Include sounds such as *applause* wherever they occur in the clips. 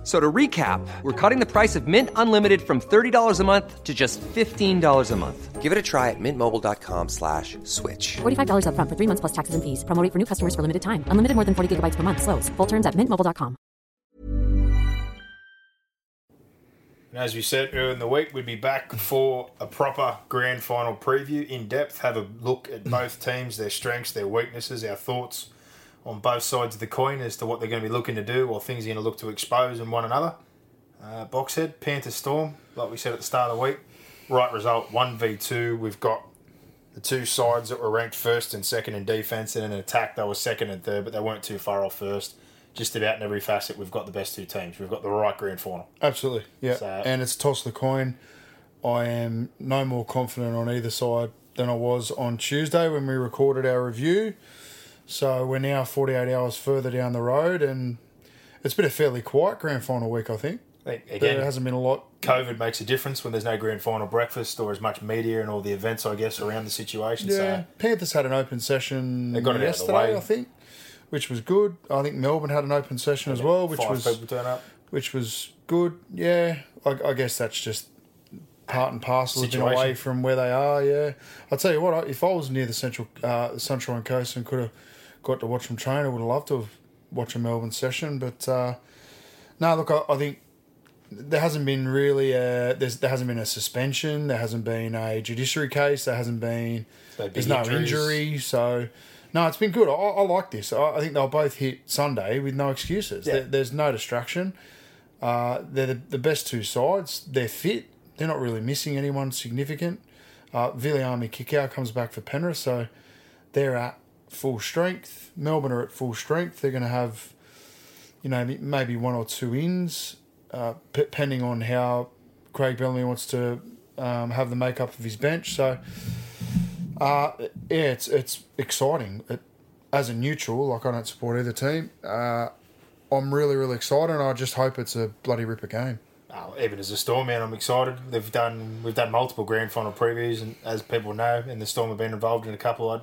F- So to recap, we're cutting the price of Mint Unlimited from $30 a month to just $15 a month. Give it a try at mintmobile.com slash switch. $45 upfront for three months plus taxes and fees. Promo rate for new customers for limited time. Unlimited more than 40 gigabytes per month. Slows. Full terms at mintmobile.com. And as we said earlier in the week, we'd be back for a proper grand final preview in depth, have a look at both teams, their strengths, their weaknesses, our thoughts on both sides of the coin as to what they're going to be looking to do or things they're going to look to expose in one another. Uh, Boxhead, Panther Storm, like we said at the start of the week, right result 1v2. We've got the two sides that were ranked first and second in defence and in attack, they were second and third, but they weren't too far off first. Just about in every facet, we've got the best two teams. We've got the right grand final. Absolutely, yeah. So- and it's toss the coin. I am no more confident on either side than I was on Tuesday when we recorded our review. So we're now 48 hours further down the road, and it's been a fairly quiet grand final week, I think. Think, There Again, hasn't been a lot. COVID makes a difference when there's no grand final breakfast or as much media and all the events, I guess, around the situation. Yeah, So Panthers had an open session They got it out of the yesterday. I think, which was good. I think Melbourne had an open session as well, which was turn up. which was good. Yeah, I, I guess that's just part and parcel of being away from where they are. Yeah, I'll tell you what. If I was near the central uh, Sunshine Coast and could have got to watch them train, I would have loved to have watched a Melbourne session. But uh, no, look, I, I think there hasn't been really a, there's, there hasn't been a suspension. There hasn't been a judiciary case. There hasn't been. Big there's no injuries. injury, so. No, it's been good. I, I like this. I, I think they'll both hit Sunday with no excuses. Yeah. There, there's no distraction. Uh, they're the, the best two sides. They're fit. They're not really missing anyone significant. Uh, Viliami Kikau comes back for Penrith, so they're at full strength. Melbourne are at full strength. They're going to have, you know, maybe one or two ins, uh, depending on how Craig Bellamy wants to um, have the makeup of his bench. So, uh, yeah, it's it's exciting. It, as a neutral, like I don't support either team, uh, I'm really really excited. and I just hope it's a bloody ripper game. Oh, even as a Storm man, I'm excited. They've done we've done multiple grand final previews, and as people know, and the Storm have been involved in a couple. I'd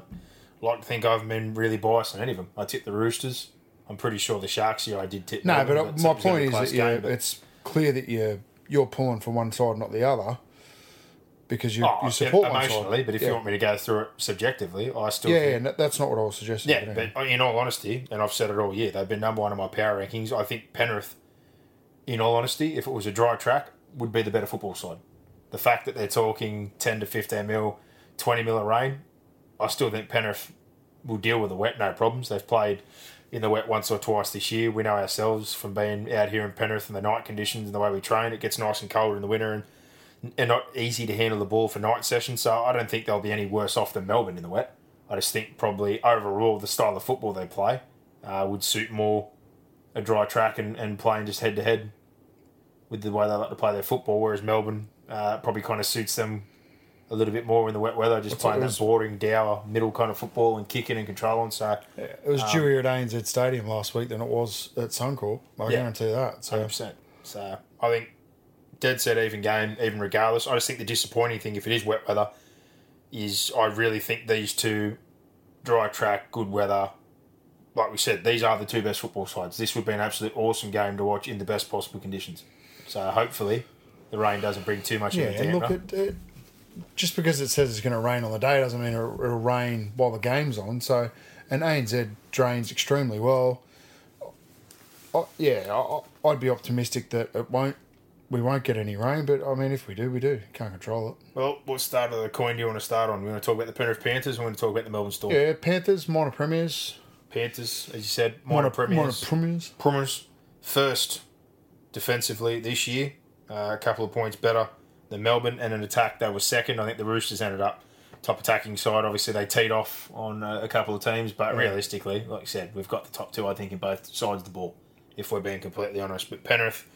like to think I haven't been really biased on any of them. I tipped the Roosters. I'm pretty sure the Sharks here I did tip. No, Melbourne, but uh, my point is that game, but- it's clear that you're you're pulling for one side, not the other, because you Oh, you support one emotionally, side. but if yeah. you want me to go through it subjectively, I still yeah, think yeah, that's not what I was suggesting. Yeah, anyway. but in all honesty, and I've said it all year, they've been number one in my power rankings. I think Penrith, in all honesty, if it was a dry track, would be the better football side. The fact that they're talking 10 to 15 mil, 20 mil of rain, I still think Penrith will deal with the wet, no problems. They've played in the wet once or twice this year. We know ourselves from being out here in Penrith and the night conditions and the way we train. It gets nice and cold in the winter and and not easy to handle the ball for night sessions. So I don't think they'll be any worse off than Melbourne in the wet. I just think probably overall the style of football they play uh, would suit more a dry track and, and playing just head to head with the way they like to play their football. Whereas Melbourne uh, probably kind of suits them a little bit more in the wet weather, just What's playing it that boring, dour, middle kind of football and kicking and controlling. So it was um, dewier at ANZ Stadium last week than it was at Suncorp. I Yeah. guarantee that. So Hundred percent. So I think dead set even game, even regardless. I just think the disappointing thing, if it is wet weather, is I really think these two dry track, good weather. Like we said, these are the two best football sides. This would be an absolute awesome game to watch in the best possible conditions. So hopefully, the rain doesn't bring too much yeah, of a and look, damper. it, it, uh, just because it says it's going to rain on the day doesn't mean it'll, it'll rain while the game's on. So, and ANZ drains extremely well. I, yeah, I, I'd be optimistic that it won't. We won't get any rain, but I mean, if we do, we do. Can't control it. Well, what start of the coin do you want to start on? We want to talk about the Penrith Panthers. We want to talk about the Melbourne Storm. Yeah, Panthers, minor premiers, Panthers, as you said, minor, premiers. minor premiers. Prummers first defensively this year, uh, a couple of points better than Melbourne, and an attack they were second. I think the Roosters ended up top attacking side. Obviously, they teed off on uh, a couple of teams, but realistically, like I said, we've got the top two. I think in both sides of the ball, if we're being completely honest. But Penrith,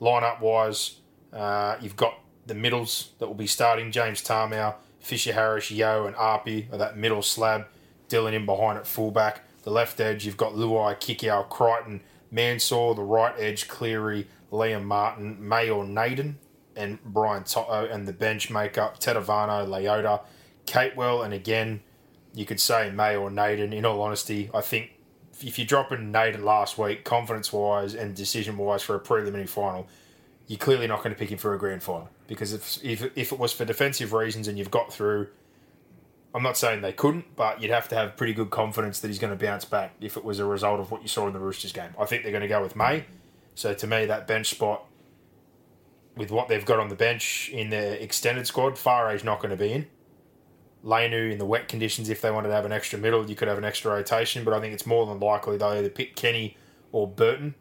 lineup wise, uh, you've got the middles that will be starting: James Tamou, Fisher Harris, Yeo, and Arpy, or that middle slab. Dylan in behind at fullback. The left edge, you've got Luai, Kikau, Crichton, Mansour, the right edge, Cleary, Liam Martin, May or Naden, and Brian To'o, uh, and the bench make up Tetevano, Leota, Capewell, and again, you could say May or Naden. In all honesty, I think if you're dropping Naden last week, confidence wise and decision wise for a preliminary final, you're clearly not going to pick him for a grand final. Because if, if, if it was for defensive reasons and you've got through, I'm not saying they couldn't, but you'd have to have pretty good confidence that he's going to bounce back if it was a result of what you saw in the Roosters game. I think they're going to go with May. So to me, that bench spot, with what they've got on the bench in their extended squad, Fare's not going to be in. Leniu in the wet conditions, if they wanted to have an extra middle, you could have an extra rotation. But I think it's more than likely they'll either pick Kenny or Burton.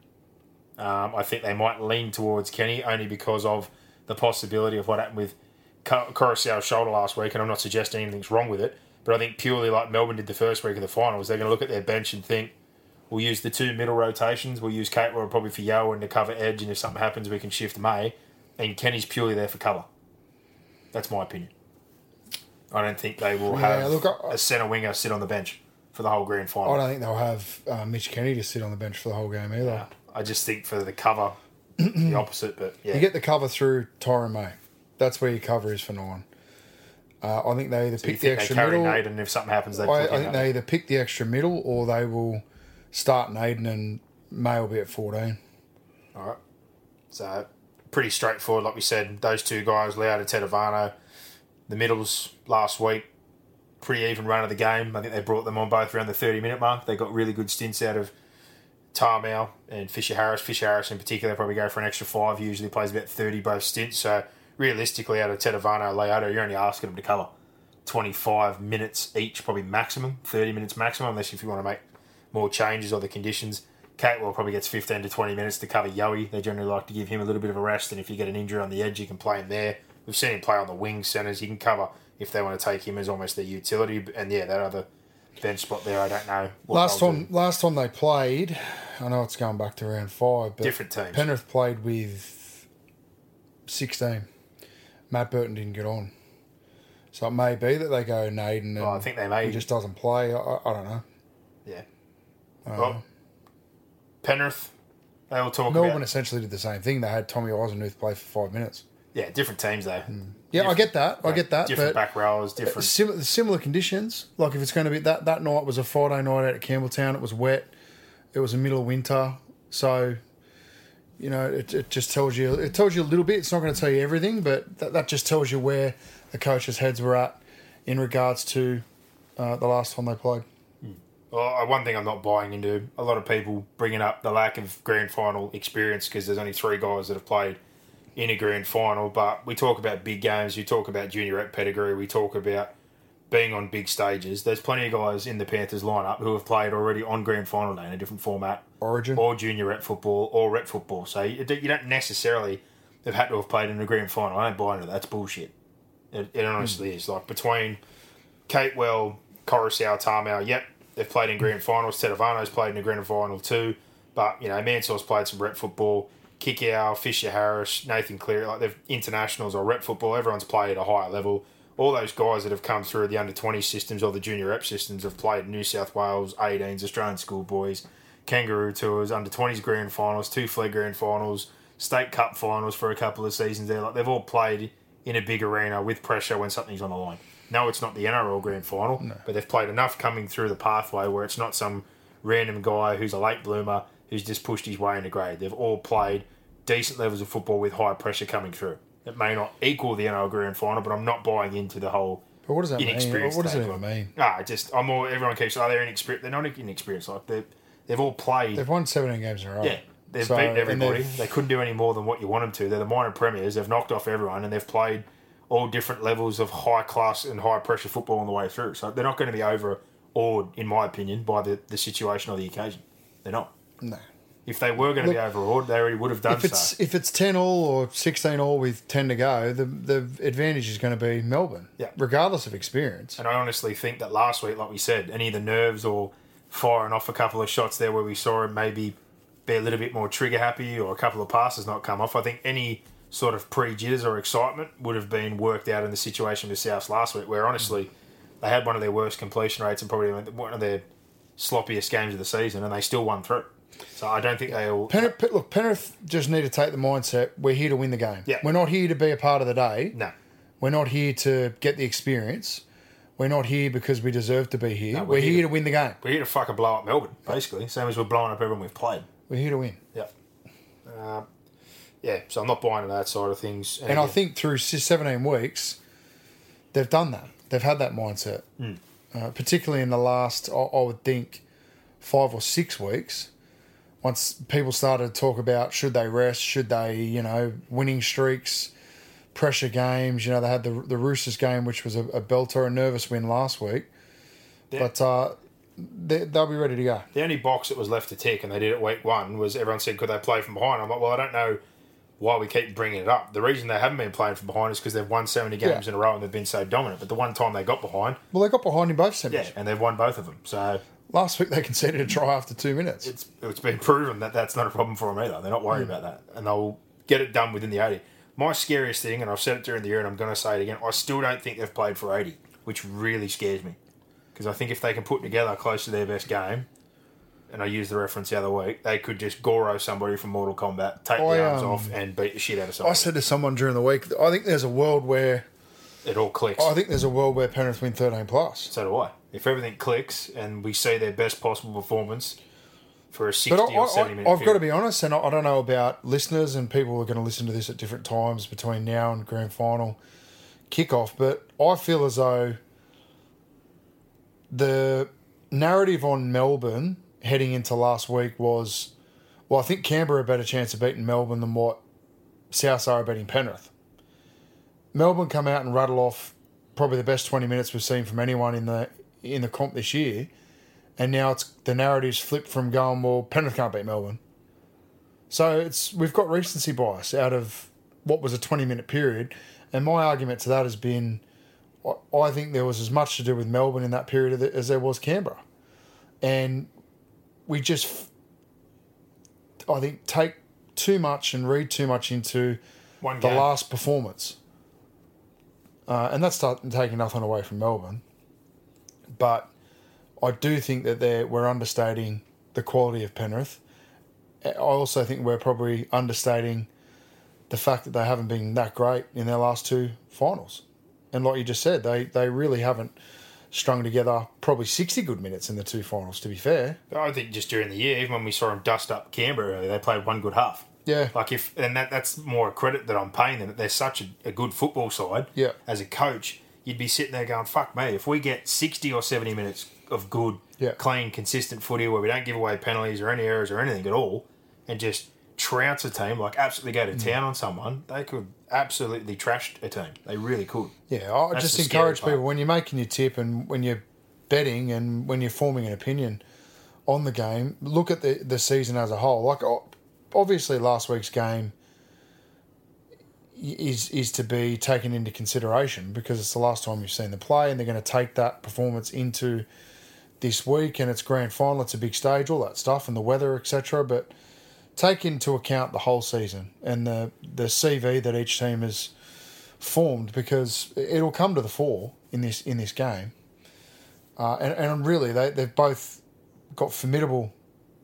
Um, I think they might lean towards Kenny only because of the possibility of what happened with Koroisau's shoulder last week. And I'm not suggesting anything's wrong with it. But I think purely like Melbourne did the first week of the finals, they're going to look at their bench and think, we'll use the two middle rotations. We'll use Kate probably for and to cover edge. And if something happens, we can shift May. And Kenny's purely there for cover. That's my opinion. I don't think they will Yeah, have look, I- a centre winger sit on the bench for the whole grand final. I don't think they'll have uh, Mitch Kenny to sit on the bench for the whole game either. I just think for the cover, the *clears throat* opposite. But yeah, You get the cover through Tyrone May. That's where your cover is for nine. Uh, I think they either you pick the extra middle. Naden if something happens. They I, I think they either pick the extra middle or they will start Naden and May will be at 14. All right. So pretty straightforward, like we said. Those two guys, Leo and Tetevano, the middles last week, pretty even run of the game. I think they brought them on both around the 30 minute mark. They got really good stints out of Tamou and Fisher Harris. Fisher Harris in particular probably go for an extra five. Usually plays about 30 both stints. So realistically, out of Tetevano, Leota, you're only asking them to cover 25 minutes each, probably maximum, 30 minutes maximum, unless if you want to make more changes or the conditions. Capewell probably gets 15 to 20 minutes to cover Yowie. They generally like to give him a little bit of a rest, and if you get an injury on the edge, you can play him there. We've seen him play on the wing centres. You can cover if they want to take him as almost their utility. And yeah, that other bench spot there, I don't know. Last time, do. last time they played, I know it's going back to round five, but Different teams. Penrith played with 16. Matt Burton didn't get on. So it may be that they go Naden and Well, I think they may- he just doesn't play. I, I I don't know. Yeah. Uh, well, Penrith, they all talk Melbourne about. essentially did the same thing. They had Tommy Eisenhuth play for five minutes. Yeah, different teams though. Yeah, I get that. I get that. Different but back rows, different. Similar, similar conditions. Like if it's going to be that that night was a Friday night out at Campbelltown. It was wet. It was the middle of winter. So, you know, it, it just tells you it tells you a little bit. It's not going to tell you everything, but that, that just tells you where the coaches' heads were at in regards to uh, the last time they played. Well, uh, one thing I'm not buying into, a lot of people bringing up the lack of grand final experience because there's only three guys that have played in a grand final. But we talk about big games, we talk about junior rep pedigree, we talk about being on big stages. There's plenty of guys in the Panthers lineup who have played already on grand final day in a different format, Origin. or junior rep football, or rep football. So you you don't necessarily have had to have played in a grand final. I don't buy into that. That's bullshit. It, it honestly is. Like between Capewell, Koroisau, Tamou, yep, they've played in grand mm. finals. Tetevano's played in a grand final too. But, you know, Mansour's played some rep football. Kikau, Fisher Harris, Nathan Cleary, like they've internationals or rep football. Everyone's played at a higher level. All those guys that have come through the under 20 systems or the junior rep systems have played New South Wales 18s, Australian schoolboys, kangaroo tours, under 20s grand finals, two flag grand finals, state cup finals for a couple of seasons there. Like they've all played in a big arena with pressure when something's on the line. No, it's not the NRL grand final, but they've played enough coming through the pathway where it's not some random guy who's a late bloomer who's just pushed his way into grade. They've all played decent levels of football with high pressure coming through. It may not equal the NRL grand final, but I'm not buying into the whole But what does that mean? What does it even mean? Ah, just I'm all everyone keeps oh they're inexperienced. They're not inexperienced. Like they they've all played. They've won 17 games in a row. Yeah, they've So- beaten everybody. They couldn't do any more than what you want them to. They're the minor premiers. They've knocked off everyone, and they've played all different levels of high class and high pressure football on the way through. So they're not going to be overawed, in my opinion, by the, the situation or the occasion. They're not. No. If they were going to be overawed, they already would have done If it's so. if it's ten all or sixteen all with ten to go, the the advantage is going to be Melbourne, Yeah. regardless of experience. And I honestly think that last week, like we said, any of the nerves or firing off a couple of shots there where we saw him maybe be a little bit more trigger happy or a couple of passes not come off, I think any sort of pre jitters or excitement would have been worked out in the situation with South last week, where honestly they had one of their worst completion rates and probably one of their sloppiest games of the season, and they still won through. So I don't think they'll. Penrith, look, Penrith just need to take the mindset we're here to win the game. Yeah. We're not here to be a part of the day. no. We're not here to get the experience. We're not here because we deserve to be here. No, we're, we're here, here to win the game. We're here to fucking blow up Melbourne, basically. Same as we're blowing up everyone we've played. We're here to win. Yeah. Um, yeah, so I'm not buying into that side of things. And I again, think through 17 weeks, they've done that. They've had that mindset. Hmm. Uh, particularly in the last, I, I would think, five or six weeks. Once people started to talk about should they rest, should they, you know, winning streaks, pressure games. You know, they had the the Roosters game, which was a, a belter, a nervous win last week. Yeah. But uh, they'll be ready to go. the only box that was left to tick, and they did it week one, was everyone said, could they play from behind? I'm like, well, I don't know why we keep bringing it up. The reason they haven't been playing from behind is because they've won 70 games Yeah. in a row and they've been so dominant. But the one time they got behind, Well, they got behind in both semis. yeah, and they've won both of them. So Last week they conceded a try after two minutes. it's it's been proven that that's not a problem for them either. They're not worried about that, and they'll get it done within the eighty. My scariest thing, and I've said it during the year, and I'm going to say it again. I still don't think they've played for eighty, which really scares me, because I think if they can put together close to their best game, and I used the reference the other week, they could just Goro somebody from Mortal Kombat, take I, the arms um, off, and beat the shit out of someone. I said to someone during the week, I think there's a world where It all clicks. I think there's a world where Penrith win 13 plus. so do I. If everything clicks and we see their best possible performance for a But sixty I, or seventy I, minute I've got to be honest, and I, I don't know about listeners and people who are going to listen to this at different times between now and grand final kickoff, but I feel as though the narrative on Melbourne heading into last week was, well, I think Canberra had a better chance of beating Melbourne than what South are beating Penrith. Melbourne come out and rattle off probably the best 20 minutes we've seen from anyone in the in the comp this year. And now it's the narrative's flipped from going, well, Penrith can't beat Melbourne. So it's we've got recency bias out of what was a 20 minute period. And my argument to that has been I- I think there was as much to do with Melbourne in that period as there was Canberra. And we just, I think, take too much and read too much into One the game. last performance. Uh, and that's ta- taking nothing away from Melbourne. But I do think that they're, we're understating the quality of Penrith. I also think we're probably understating the fact that they haven't been that great in their last two finals. And like you just said, they, they really haven't strung together probably 60 good minutes in the two finals, to be fair. I think just during the year, even when we saw them dust up Canberra earlier, they played one good half. Yeah. Like if and that that's more a credit that I'm paying them. that They're such a, a good football side. Yeah. As a coach, you'd be sitting there going, "Fuck me!" If we get sixty or seventy minutes of good, Yeah. clean, consistent footy where we don't give away penalties or any errors or anything at all, and just trounce a team like absolutely go to Mm. town on someone, they could absolutely trash a team. They really could. Yeah, I That's just the scary encourage part. people when you're making your tip and when you're betting and when you're forming an opinion on the game, look at the the season as a whole. Like o- obviously, last week's game is is to be taken into consideration because it's the last time you've seen the play, and they're going to take that performance into this week, and it's grand final. It's a big stage, all that stuff, and the weather, etc. But take into account the whole season and the the CV that each team has formed because it'll come to the fore in this in this game. Uh, and, and really, they they've both got formidable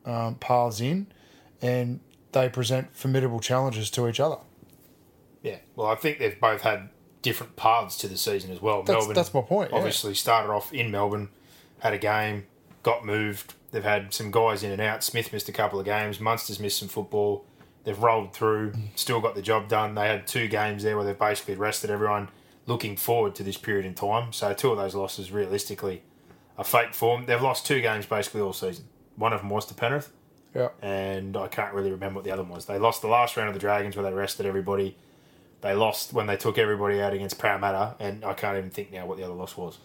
um, paths in, and they present formidable challenges to each other. Yeah, well, I think they've both had different paths to the season as well. That's- that's my point, yeah. Obviously, started off in Melbourne, had a game, got moved. They've had some guys in and out. Smith missed a couple of games. Munster's missed some football. They've rolled through, still got the job done. They had two games there where they've basically rested everyone, looking forward to this period in time. So two of those losses, realistically, are fake form. They've lost two games basically all season. One of them was to Penrith Yeah, and I can't really remember what the other one was. They lost the last round of the Dragons where they rested everybody. They lost when they took everybody out against Parramatta, and I can't even think now what the other loss was.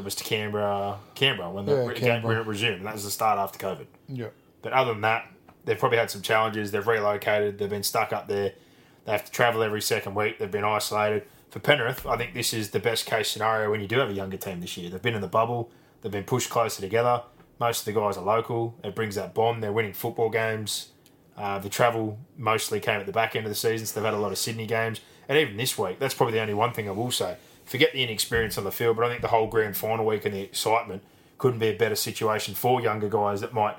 It was to Canberra, Canberra when the Yeah, Canberra. when it resumed. And that was the start after COVID. yeah, But other than that, they've probably had some challenges. They've relocated. They've been stuck up there. They have to travel every second week. They've been isolated. For Penrith, I think this is the best case scenario when you do have a younger team this year. They've been in the bubble. They've been pushed closer together. Most of the guys are local. It brings that bond. They're winning football games. Uh, the travel mostly came at the back end of the season, so they've had a lot of Sydney games. And even this week, that's probably the only one thing I will say. Forget the inexperience on the field, but I think the whole grand final week and the excitement couldn't be a better situation for younger guys that might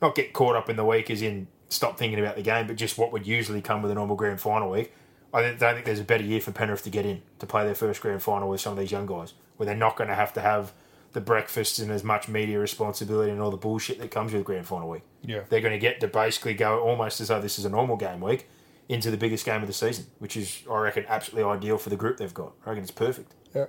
not get caught up in the week as in stop thinking about the game, but just what would usually come with a normal grand final week. I don't think there's a better year for Penrith to get in to play their first grand final with some of these young guys, where they're not going to have to have the breakfast and as much media responsibility and all the bullshit that comes with grand final week. Yeah. They're going to get to basically go almost as though this is a normal game week into the biggest game of the season, which is, I reckon, absolutely ideal for the group they've got. I reckon it's perfect. Yeah.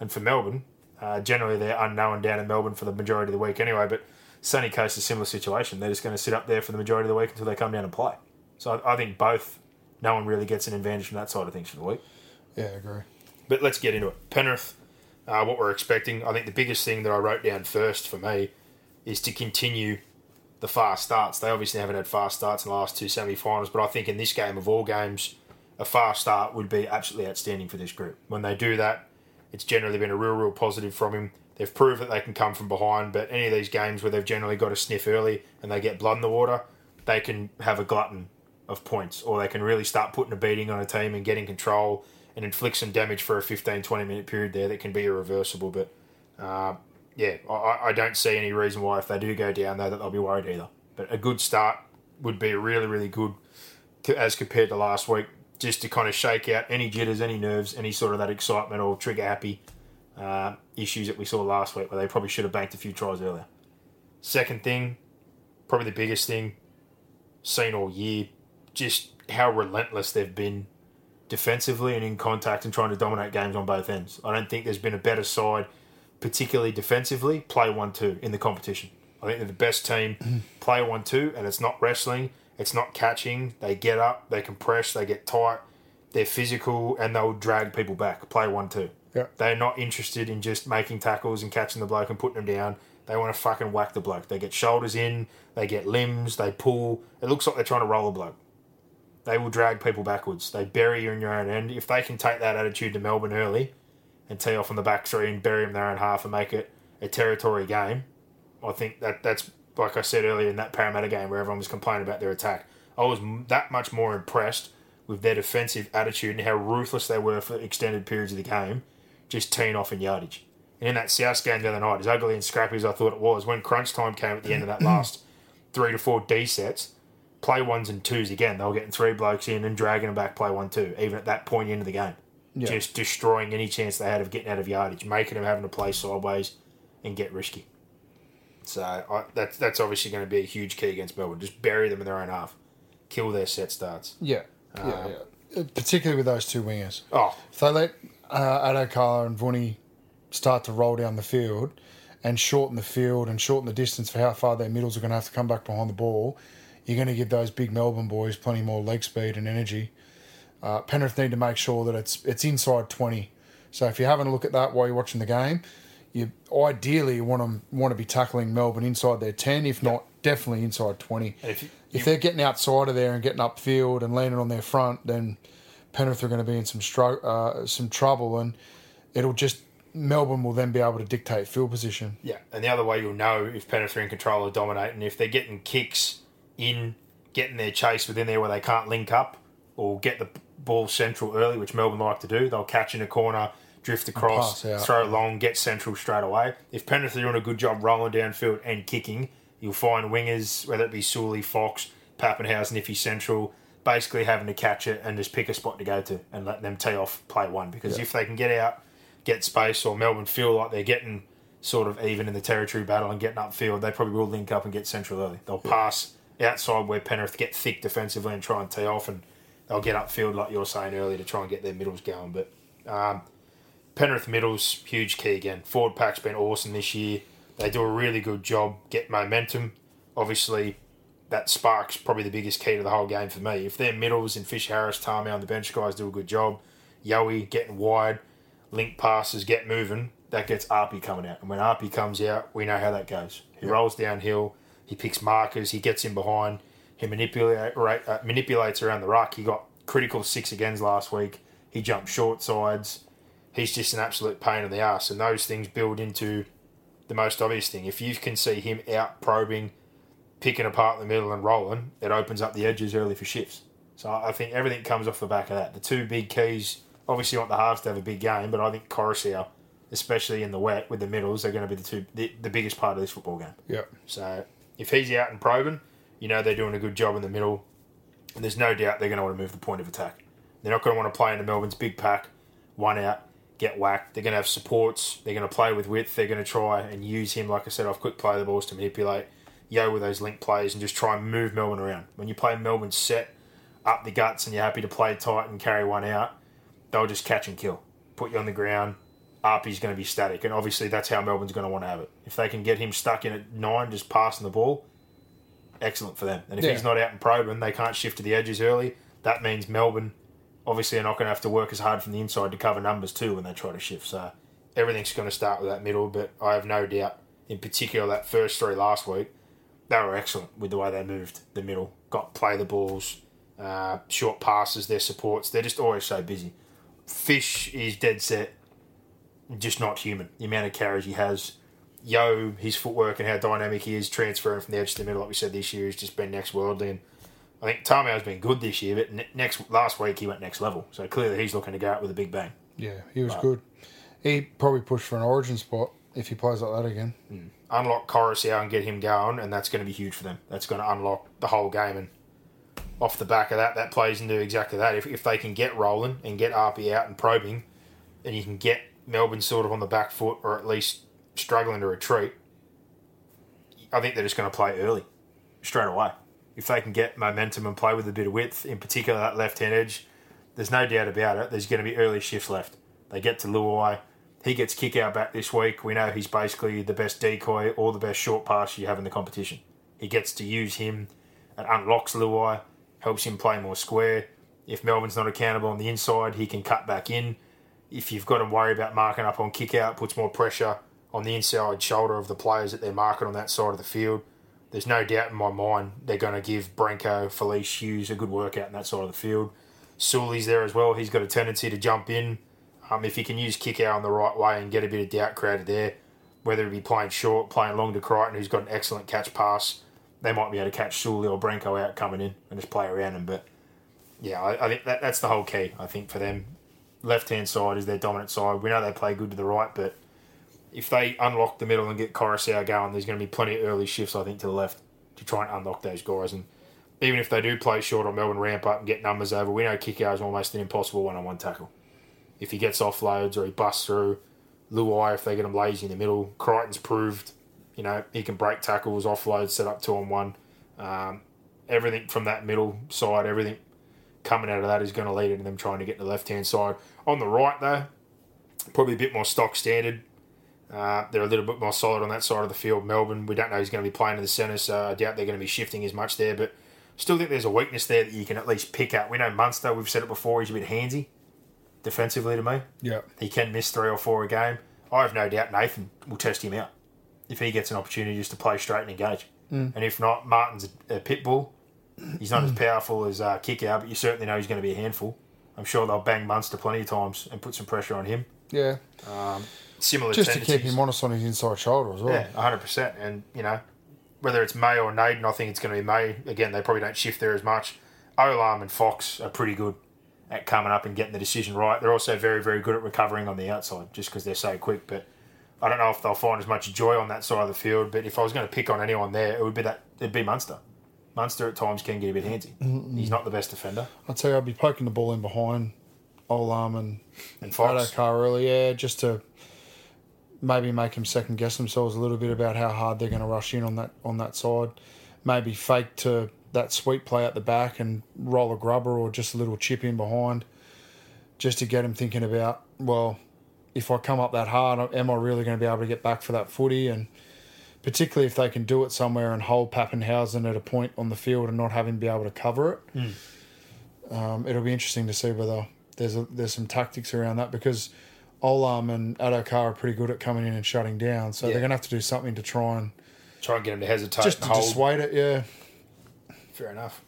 And for Melbourne, uh, generally they're unknown down in Melbourne for the majority of the week anyway, but Sunny Coast is a similar situation. They're just going to sit up there for the majority of the week until they come down and play. So I, I think both, no one really gets an advantage from that side of things for the week. Yeah, I agree. But let's get into it. Penrith, uh, what we're expecting. I think the biggest thing that I wrote down first for me is to continue the fast starts. They obviously haven't had fast starts in the last two semi finals, but I think in this game of all games, a fast start would be absolutely outstanding for this group. When they do that, it's generally been a real, real positive from him. They've proved that they can come from behind, but any of these games where they've generally got a sniff early and they get blood in the water, they can have a glutton of points, or they can really start putting a beating on a team and getting control and inflict some damage for a 15, 20 minute period there that can be irreversible. But uh, yeah, I, I don't see any reason why if they do go down there that they'll be worried either. But a good start would be really, really good as compared to last week, just to kind of shake out any jitters, any nerves, any sort of that excitement or trigger happy uh, issues that we saw last week where they probably should have banked a few tries earlier. Second thing, probably the biggest thing seen all year, just how relentless they've been defensively and in contact and trying to dominate games on both ends. I don't think there's been a better side, particularly defensively, play 1 2 in the competition. I think they're the best team, *clears throat* play 1 2, and it's not wrestling, it's not catching. They get up, they compress, they get tight, they're physical, and they'll drag people back. Play 1 2. Yeah. They're not interested in just making tackles and catching the bloke and putting them down. They want to fucking whack the bloke. They get shoulders in, they get limbs, they pull. It looks like they're trying to roll a bloke. They will drag people backwards. They bury you in your own end. If they can take that attitude to Melbourne early and tee off on the back three and bury them in their own half and make it a territory game, I think that that's like I said earlier in that Parramatta game where everyone was complaining about their attack. I was that much more impressed with their defensive attitude and how ruthless they were for extended periods of the game, just teeing off in yardage. And in that South game the other night, as ugly and scrappy as I thought it was, when crunch time came at the end of that *clears throat* last three to four D sets, play ones and twos again. They were getting three blokes in and dragging them back, play one two, even at that point into the game. Yeah. Just destroying any chance they had of getting out of yardage, making them having to play sideways and get risky. So I, that's that's obviously going to be a huge key against Melbourne. Just bury them in their own half, kill their set starts. Yeah. yeah, yeah. Uh, Particularly with those two wingers. Oh, If they let uh, Addo-Carr and Vunny start to roll down the field and shorten the field and shorten the distance for how far their middles are going to have to come back behind the ball, you're going to give those big Melbourne boys plenty more leg speed and energy. Uh, Penrith need to make sure that it's it's inside 20. So if you're having a look at that while you're watching the game, you ideally want to want to be tackling Melbourne inside their 10, if not definitely inside 20. If you- if they're getting outside of there and getting upfield and landing on their front, then Penrith are going to be in some stro- uh, some trouble, and it'll just Melbourne will then be able to dictate field position. Yeah, and the other way you'll know if Penrith are in control or dominating, if they're getting kicks in, getting their chase within there where they can't link up or get the ball central early, which Melbourne like to do. They'll catch in a corner, drift across, throw it long, get central straight away. If Penrith are doing a good job rolling downfield and kicking, you'll find wingers, whether it be Sully, Fox, Papenhuyzen, Niffy central, basically having to catch it and just pick a spot to go to and let them tee off play one. Because if they can get out, get space, or Melbourne feel like they're getting sort of even in the territory battle and getting upfield, they probably will link up and get central early. They'll pass outside where Penrith get thick defensively and try and tee off, and they'll get upfield like you were saying earlier to try and get their middles going. But um, Penrith middles, huge key again. Forward pack's been awesome this year. They do a really good job, get momentum. Obviously, that spark's probably the biggest key to the whole game for me. If their middles and Fish Harris, Tami on the bench guys do a good job, Yowie getting wide, link passes, get moving, that gets Arpy coming out. And when Arpy comes out, we know how that goes. He rolls downhill, he picks markers, he gets in behind, he manipulate, uh, manipulates around the ruck. He got critical six agains last week. He jumped short sides. He's just an absolute pain in the ass. And those things build into the most obvious thing. If you can see him out probing, picking apart the middle and rolling, it opens up the edges early for shifts. So I think everything comes off the back of that. The two big keys, obviously, want the halves to have a big game, but I think Koroisau, especially in the wet with the middles, are going to be the two the, the biggest part of this football game. Yeah. So If he's out and probing, you know they're doing a good job in the middle, and there's no doubt they're going to want to move the point of attack. They're not going to want to play into Melbourne's big pack, one out, get whacked. They're going to have supports. They're going to play with width. They're going to try and use him, like I said, off quick play the balls to manipulate. Yeo with those link plays and just try and move Melbourne around. When you play Melbourne set up the guts and you're happy to play tight and carry one out, they'll just catch and kill. Put you on the ground. Arpy's going to be static, and obviously that's how Melbourne's going to want to have it. If they can get him stuck in at nine, just passing the ball, excellent for them. And if Yeah. he's not out and probing, they can't shift to the edges early. That means Melbourne obviously are not going to have to work as hard from the inside to cover numbers too when they try to shift. So everything's going to start with that middle, but I have no doubt, in particular, that first three last week, they were excellent with the way they moved the middle, got play the balls, uh, short passes, their supports. They're just always so busy. Fish is dead set, just not human. The amount of carries he has. Yeo, his footwork and how dynamic he is transferring from the edge to the middle, like we said this year, has just been next worldly. And I think Tamou's been good this year, but next last week he went next level. So clearly he's looking to go out with a big bang. Yeah, he was good. He probably push for an origin spot if he plays like that again. Hmm. Unlock Koroisau and get him going, and that's going to be huge for them. That's going to unlock the whole game. And off the back of that, that plays into exactly that. If, if they can get rolling and get RP out and probing, and you can get Melbourne sort of on the back foot or at least struggling to retreat, I think they're just going to play early, straight away. If they can get momentum and play with a bit of width, in particular that left hand edge, there's no doubt about it. There's going to be early shifts left. They get to Luai. He gets Kikau back this week. We know he's basically the best decoy or the best short pass you have in the competition. He gets to use him. It unlocks Luai, helps him play more square. If Melbourne's not accountable on the inside, he can cut back in. If you've got to worry about marking up on Kikau, puts more pressure on the inside shoulder of the players that they're marking on that side of the field. There's no doubt in my mind they're going to give Brenko, Felise, Hughes a good workout in that side of the field. Sully's there as well. He's got a tendency to jump in. Um, if he can use Kikau in the right way and get a bit of doubt created there, whether it be playing short, playing long to Crichton, who's got an excellent catch pass, they might be able to catch Sully or Brenko out coming in and just play around him. But yeah, I, I think that, that's the whole key. I think for them, left hand side is their dominant side. We know they play good to the right, but if they unlock the middle and get Koroisau going, there's going to be plenty of early shifts, I think, to the left to try and unlock those guys. And even if they do play short on Melbourne ramp up and get numbers over, we know Kikau is almost an impossible one on one tackle. If he gets offloads or he busts through, Luai, if they get him lazy in the middle, Crichton's proved, you know, he can break tackles, offloads, set up two on one. Um, everything from that middle side, everything coming out of that is going to lead into them trying to get to the left hand side. On the right, though, probably a bit more stock standard. Uh, they're a little bit more solid on that side of the field. Melbourne, we don't know who's going to be playing in the centre, so I doubt they're going to be shifting as much there. But still think there's a weakness there that you can at least pick up. We know Munster, we've said it before, he's a bit handsy defensively to me. Yeah. He can miss three or four a game. I have no doubt Nathan will test him out if he gets an opportunity just to play straight and engage. And if not, Martin's a, pit bull. He's not as powerful as uh, Kikau, but you certainly know he's going to be a handful. I'm sure they'll bang Munster plenty of times and put some pressure on him. Yeah. Similar Just to keep him honest on his inside shoulder as well. Yeah, hundred percent. And you know, whether it's May or Naden, I think it's going to be May. Again, they probably don't shift there as much. Olam and Fox are pretty good at coming up and getting the decision right. They're also very, very good at recovering on the outside, just because they're so quick. But I don't know if they'll find as much joy on that side of the field. But if I was going to pick on anyone there, it would be that it'd be Munster. Munster at times can get a bit handsy. He's not the best defender. I'd say I'd be poking the ball in behind Olam and And Fox, Addo-Carr early, yeah, just to maybe make them second guess themselves a little bit about how hard they're going to rush in on that on that side. Maybe fake to that sweep play at the back and roll a grubber or just a little chip in behind, just to get them thinking about well, if I come up that hard, am I really going to be able to get back for that footy? And particularly if they can do it somewhere and hold Papenhuyzen at a point on the field and not have him be able to cover it um, it'll be interesting to see whether there's a, there's some tactics around that because Olam and Addo-Carr are pretty good at coming in and shutting down, so Yeah. they're going to have to do something to try and try and get him to hesitate. just and to hold. dissuade it. Yeah, Fair enough.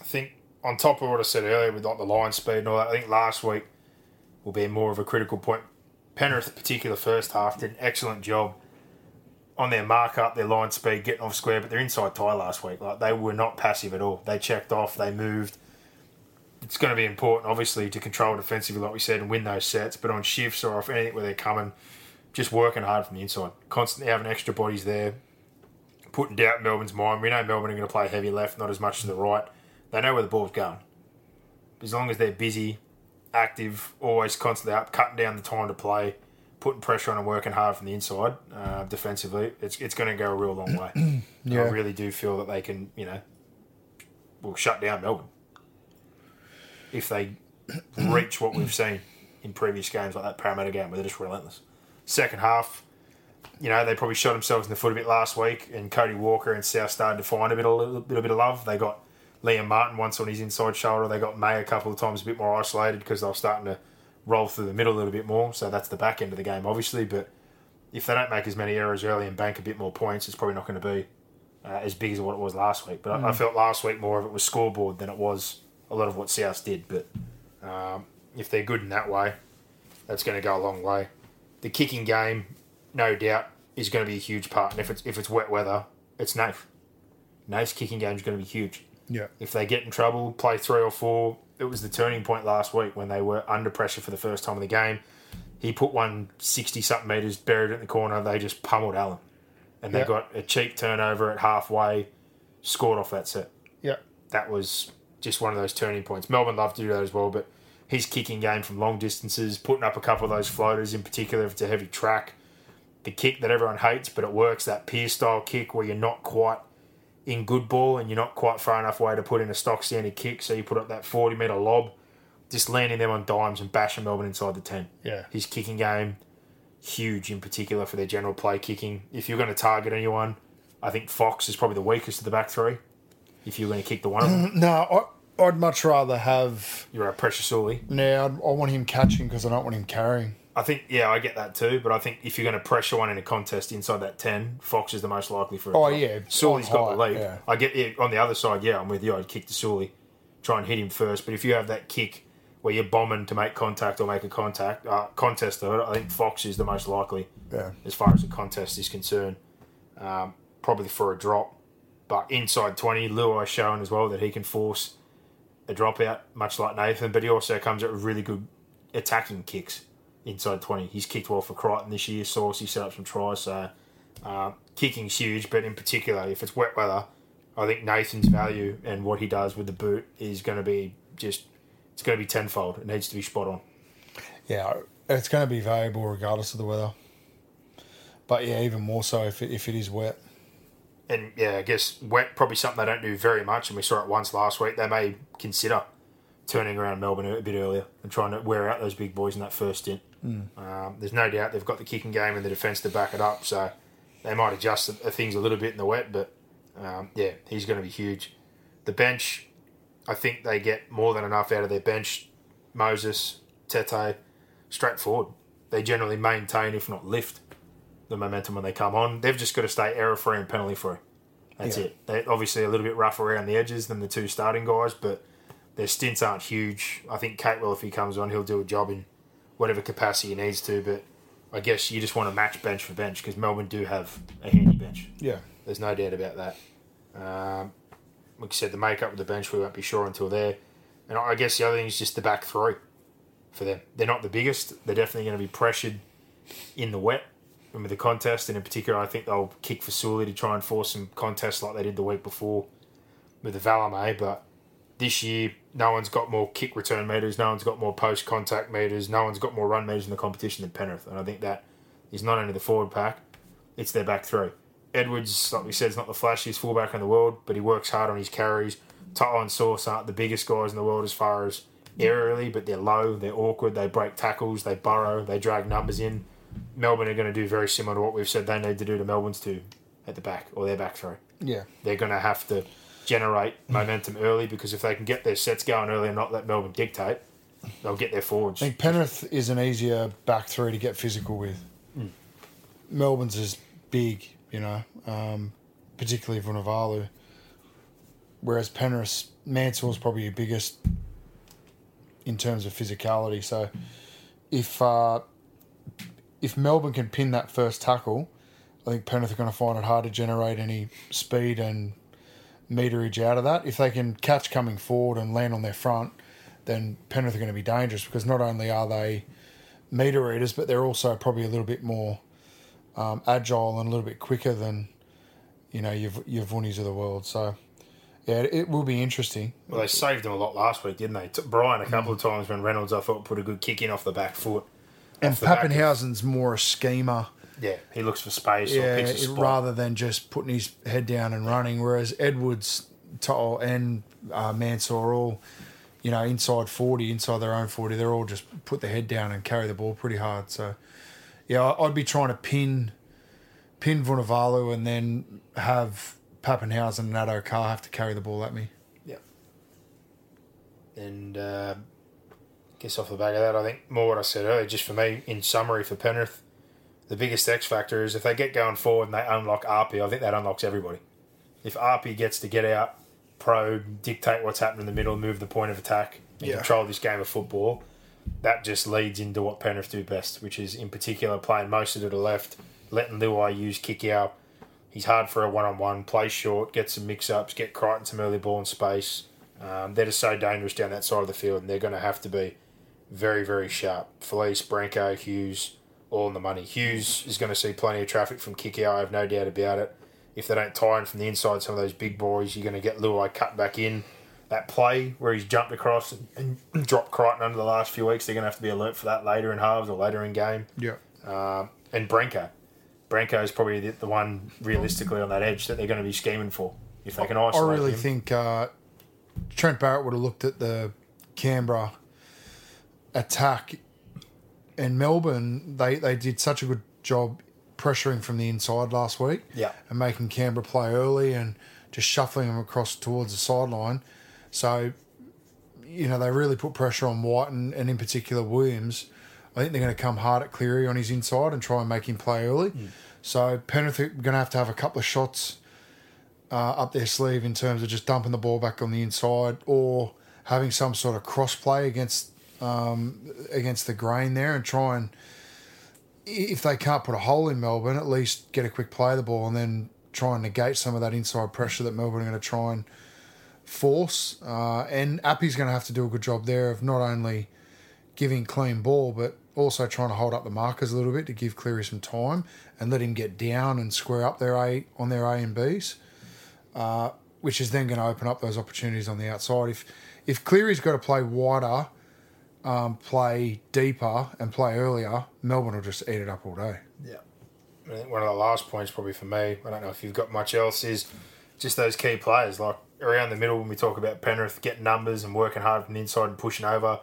I think on top of what I said earlier with like the line speed and all that, I think last week will be more of a critical point. Penrith, particular first half, did an excellent job on their mark up, their line speed, getting off square, but their inside tie last week, like they were not passive at all. They checked off, they moved. It's going to be important, obviously, to control defensively, like we said, and win those sets. But on shifts or off anything where they're coming, just working hard from the inside, constantly having extra bodies there, putting doubt in Melbourne's mind. We know Melbourne are going to play heavy left, not as much to the right. They know where the ball's going. As long as they're busy, active, always constantly up, cutting down the time to play, putting pressure on and working hard from the inside uh, defensively, it's it's going to go a real long way. *clears throat* Yeah. I really do feel that they can, you know, will shut down Melbourne if they reach what we've seen in previous games like that Parramatta game where they're just relentless. Second half, you know, they probably shot themselves in the foot a bit last week, and Cody Walker and South started to find a bit, a little, bit, a bit of love. They got Liam Martin once on his inside shoulder. They got May a couple of times a bit more isolated because they were starting to roll through the middle a little bit more. So that's the back end of the game, obviously. But if they don't make as many errors early and bank a bit more points, it's probably not going to be uh, as big as what it was last week. But I, I felt last week more of it was scoreboard than it was a lot of what South did. But um, if they're good in that way, that's going to go a long way. The kicking game, no doubt, is going to be a huge part. And if it's if it's wet weather, it's Nath. Nath's kicking game is going to be huge. Yeah. If they get in trouble, play three or four. It was the turning point last week when they were under pressure for the first time in the game. He put one 60 something metres, buried it in the corner. They just pummeled Allen. And they Yeah. got a cheap turnover at halfway, scored off that set Yeah. that was just one of those turning points. Melbourne love to do that as well, but his kicking game from long distances, putting up a couple of those floaters in particular if it's a heavy track, the kick that everyone hates, but it works, that pier style kick where you're not quite in good ball and you're not quite far enough away to put in a stock standard kick, so you put up that 40 metre lob, just landing them on dimes and bashing Melbourne inside the 10. Yeah. His kicking game, huge in particular for their general play kicking. If you're going to target anyone, I think Fox is probably the weakest of the back three. If you're going to kick the one of them, *clears throat* No, I, I'd much rather have. you're a precious Sully. Now, I'd, want him catching because I don't want him carrying. I think, yeah, I get that too. But I think if you're going to pressure one in a contest inside that ten, Fox is the most likely for. a Oh, drop. yeah, Sully's got the height, lead. yeah. I get it on the other side. Yeah, I'm with you. I'd kick to Sully, try and hit him first. But if you have that kick where you're bombing to make contact or make a contact uh, contest of it, I think Fox is the most likely Yeah. as far as the contest is concerned. Um, probably for a drop, but inside twenty, Luai showing as well that he can force a dropout, much like Nathan, but he also comes with really good attacking kicks inside 20. He's kicked well for Crichton this year. Sauce, he set up some tries. So uh, kicking's huge, but in particular, if it's wet weather, I think Nathan's value and what he does with the boot is going to be just, it's going to be tenfold. It needs to be spot on. Yeah, it's going to be valuable regardless of the weather. But yeah, even more so if it, if it is wet. And yeah, I guess wet, probably something they don't do very much, and we saw it once last week. They may consider turning around Melbourne a bit earlier and trying to wear out those big boys in that first stint. Um, there's no doubt they've got the kicking game and the defence to back it up, so they might adjust the- things a little bit in the wet, but um, yeah, he's going to be huge. The bench, I think they get more than enough out of their bench. Moses, Tete, straightforward. They generally maintain, if not lift, the momentum when they come on. They've just got to stay error free and penalty free. That's Yeah. it. They're obviously a little bit rough around the edges than the two starting guys, but their stints aren't huge. I think Kate Capewell, if he comes on, he'll do a job in whatever capacity he needs to. But I guess you just want to match bench for bench because Melbourne do have a handy bench. Yeah. There's no doubt about that. Um, like I said, the makeup of the bench we won't be sure until there. And I guess the other thing is just the back three for them. They're not the biggest. They're definitely going to be pressured in the wet with the contest. And in particular, I think they'll kick for Sully to try and force some contests like they did the week before with the Valame. But this year, no one's got more kick return meters. No one's got more post contact meters. No one's got more run meters in the competition than Penrith. And I think that is not only the forward pack, it's their back three. Edwards, like we said, is not the flashiest fullback in the world, but he works hard on his carries. To'o and Sauce aren't the biggest guys in the world as far as aerially, but they're low, they're awkward, they break tackles, they burrow, they drag numbers in. Melbourne are going to do very similar to what we've said they need to do to Melbourne's two at the back, or their back three. Yeah. They're going to have to generate momentum early because if they can get their sets going early and not let Melbourne dictate, they'll get their forwards. I think Penrith is an easier back three to get physical with. Melbourne's is big, you know, um, particularly Vunivalu. Whereas Penrith, Mansell's probably your biggest in terms of physicality. So if uh, if Melbourne can pin that first tackle, I think Penrith are going to find it hard to generate any speed and meterage out of that. If they can catch coming forward and land on their front, then Penrith are going to be dangerous because not only are they meter eaters, but they're also probably a little bit more um, agile and a little bit quicker than you know your your Vunies of the world. So yeah, it, it will be interesting. Well, they saved him a lot last week, didn't they? Brian a couple of times when Reynolds, I thought, put a good kick in off the back foot. And Papenhuyzen's more a schemer. Yeah, he looks for space or Yeah, picks a spot. rather than just putting his head down and running. Whereas Edwards To'o, and uh, Mansour are all, you know, inside 40, inside their own 40. They're all just put their head down and carry the ball pretty hard. So, yeah, I'd be trying to pin pin Vunivalu and then have Papenhuyzen and Addo Carr have to carry the ball at me. Yeah. And uh, guess off the back of that, I think more what I said earlier, just for me, in summary for Penrith, the biggest X factor is if they get going forward and they unlock RP, I think that unlocks everybody. If RP gets to get out, probe, dictate what's happening in the middle, move the point of attack, and Yeah. control this game of football, that just leads into what Penrith do best, which is in particular playing most of it to the left, letting Luai use Kikau. He's hard for a one on one, play short, get some mix ups, get Crichton some early ball in space. Um, they're just so dangerous down that side of the field, and they're going to have to be very, very sharp. Felise, Brenko, Hughes, all in the money. Hughes is going to see plenty of traffic from out, I have no doubt about it. If they don't tie in from the inside, some of those big boys, you're going to get Luai cut back in. That play where he's jumped across and, and *clears throat* dropped Crichton under the last few weeks, they're going to have to be alert for that later in halves or later in game. Yeah. Um, and Brenko. Brenko is probably the, the one realistically on that edge that they're going to be scheming for. If they can I really him. think uh, Trent Barrett would have looked at the Canberra attack in Melbourne. They they did such a good job pressuring from the inside last week, Yeah. and making Canberra play early and just shuffling them across towards the sideline. So, you know, they really put pressure on White and, and in particular Williams. I think they're going to come hard at Cleary on his inside and try and make him play early. So Penrith are going to have to have a couple of shots uh, up their sleeve in terms of just dumping the ball back on the inside or having some sort of cross play against um, against the grain there and try and if they can't put a hole in Melbourne, at least get a quick play of the ball and then try and negate some of that inside pressure that Melbourne are going to try and force. Uh, and Appy's going to have to do a good job there of not only giving clean ball, but also trying to hold up the markers a little bit to give Cleary some time and let him get down and square up their A on their A and Bs, uh, which is then going to open up those opportunities on the outside. If if Cleary's got to play wider, um, play deeper, and play earlier, Melbourne will just eat it up all day. Yeah. I think one of the last points, probably for me, I don't know if you've got much else, is just those key players. Like around the middle, when we talk about Penrith getting numbers and working hard from the inside and pushing over,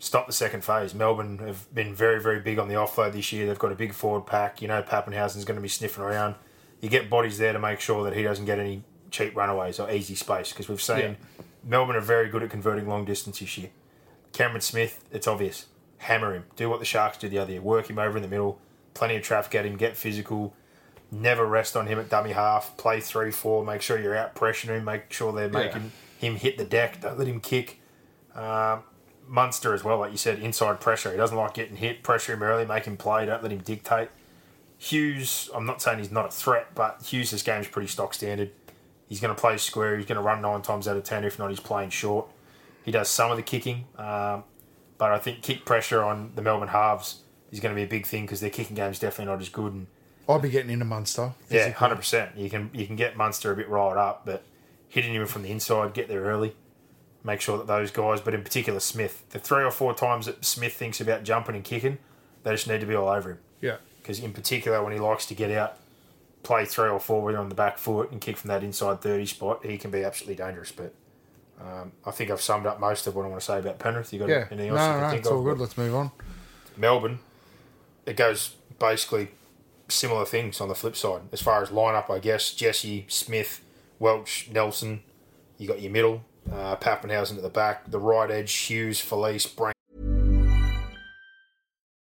stop the second phase. Melbourne have been very, very big on the offload this year. They've got a big forward pack. You know, Papenhuyzen's going to be sniffing around. You get bodies there to make sure that he doesn't get any cheap runaways or easy space because we've seen Melbourne are very good at converting long distance this year. Cameron Smith, it's obvious. Hammer him. Do what the Sharks did the other year. Work him over in the middle. Plenty of traffic at him. Get physical. Never rest on him at dummy half. Play three, four. Make sure you're out pressuring him. Make sure they're making him hit the deck. Don't let him kick. Um, Munster as well, like you said, inside pressure. He doesn't like getting hit. Pressure him early. Make him play. Don't let him dictate. Hughes, I'm not saying he's not a threat, but Hughes' this game's pretty stock standard. He's going to play square. He's going to run nine times out of ten. If not, he's playing short. He does some of the kicking, um, but I think kick pressure on the Melbourne halves is going to be a big thing because their kicking game is definitely not as good. And I'll be getting into Munster. yeah, hundred percent. You can you can get Munster a bit riled up, but hitting him from the inside, get there early, make sure that those guys, but in particular Smith, the three or four times that Smith thinks about jumping and kicking, they just need to be all over him. Yeah. Because in particular, when he likes to get out, play three or four with on the back foot and kick from that inside thirty spot, he can be absolutely dangerous. But um, I think I've summed up most of what I want to say about Penrith. You got Yeah. anything No, else you no, can no, think it's of? all good. Let's move on. Melbourne, it goes basically similar things on the flip side. As far as lineup, I guess Jesse, Smith, Welch, Nelson. You got your middle, uh, Papenhuyzen at the back, the right edge, Hughes, Felise, Brain.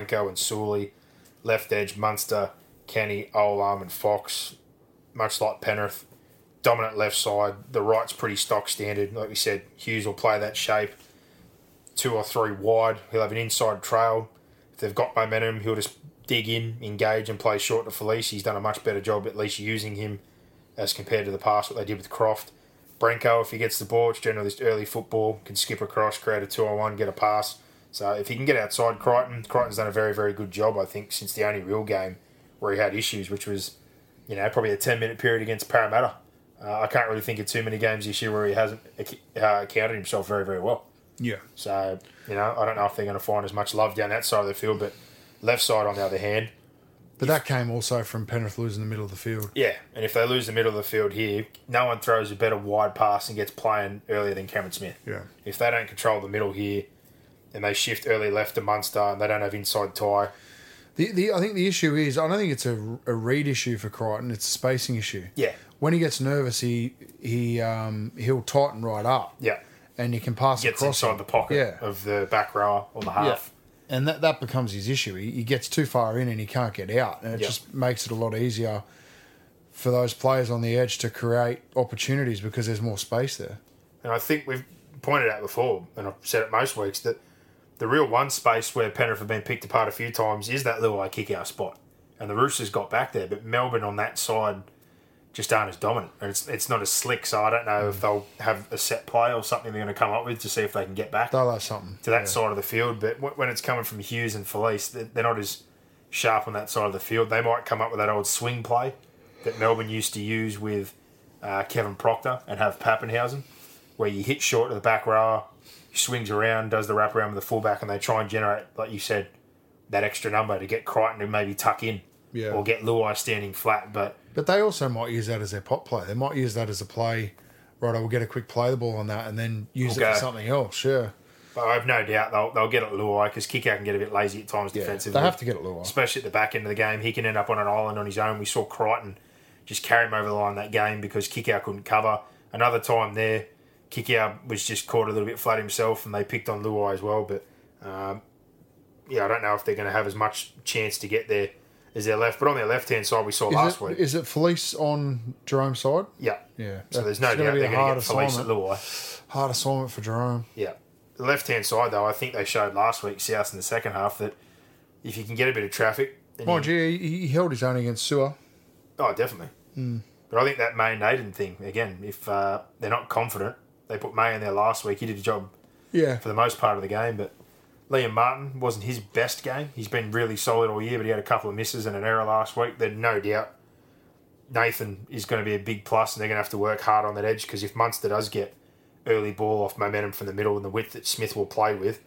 Brenko and Sully, left edge Munster, Kenny, Olam, and Fox, much like Penrith, dominant left side. The right's pretty stock standard. Like we said, Hughes will play that shape. Two or three wide. He'll have an inside trail. If they've got momentum, he'll just dig in, engage, and play short to Felise. He's done a much better job at least using him as compared to the past, what they did with Croft. Brenko, if he gets the ball, it's generally early football, can skip across, create a two on one, get a pass. So if he can get outside Crichton, Crichton's done a very, very good job, I think, since the only real game where he had issues, which was, you know, probably a 10 minute period against Parramatta. Uh, I can't really think of too many games this year where he hasn't uh, accounted himself very, very well. Yeah. So, you know, I don't know if they're going to find as much love down that side of the field, but left side, on the other hand, But that came also from Penrith losing the middle of the field. yeah, and if they lose the middle of the field here, no one throws a better wide pass and gets playing earlier than Cameron Smith. Yeah. If they don't control the middle here, and they shift early left to Munster, and they don't have inside tie, The, the I think the issue is I don't think it's a, a read issue for Crichton. It's a spacing issue. Yeah. When he gets nervous, he he um, he'll tighten right up. yeah, And you can pass gets across inside him. the pocket Yeah. of the back rower or the half. And that, that becomes his issue. He, he gets too far in and he can't get out. And it Yeah. just makes it a lot easier for those players on the edge to create opportunities because there's more space there. And I think we've pointed out before, and I've said it most weeks, that the real one space where Penrith have been picked apart a few times is that little kick out spot. And the Roosters got back there, but Melbourne on that side just aren't as dominant. And it's, it's not as slick, so I don't know if they'll have a set play or something they're going to come up with to see if they can get back They'll have something. to that side of the field. But wh- when it's coming from Hughes and Felise, they're they're not as sharp on that side of the field. They might come up with that old swing play that Melbourne used to use with uh, Kevin Proctor and have Papenhuyzen, where you hit short to the back rower, he swings around, does the wrap around with the fullback, and they try and generate, like you said, that extra number to get Crichton to maybe tuck in Yeah. or get Luai standing flat. But But they also might use that as their pop play. They might use that as a play. Right, I will get a quick play the ball on that and then use We'll it for something else. Sure. But I have no doubt they'll, they'll get at Luai because Kikau can get a bit lazy at times Yeah, defensively. they have to get at Luai. Especially at the back end of the game. He can end up on an island on his own. We saw Crichton just carry him over the line that game because Kikau couldn't cover. Another time there, Kikau was just caught a little bit flat himself and they picked on Luai as well. But um, yeah, I don't know if they're going to have as much chance to get there as their left. But on their left hand side, we saw last it, week. is it Felise on Jarome's side? yeah. Yeah. So there's no doubt they're going to get Felise at. Luai. Hard assignment for Jarome. Yeah. The left hand side, though, I think they showed last week, South in the second half, that if you can get a bit of traffic. Mind you- you, he, he held his own against Sewer. Oh, definitely. Hmm. But I think that May Naden thing, again, if uh, they're not confident, they put May in there last week. He did a job Yeah. for the most part of the game, but Liam Martin wasn't his best game. He's been really solid all year, but he had a couple of misses and an error last week. There's no doubt Nathan is going to be a big plus, and they're going to have to work hard on that edge because if Munster does get early ball off momentum from the middle and the width that Smith will play with,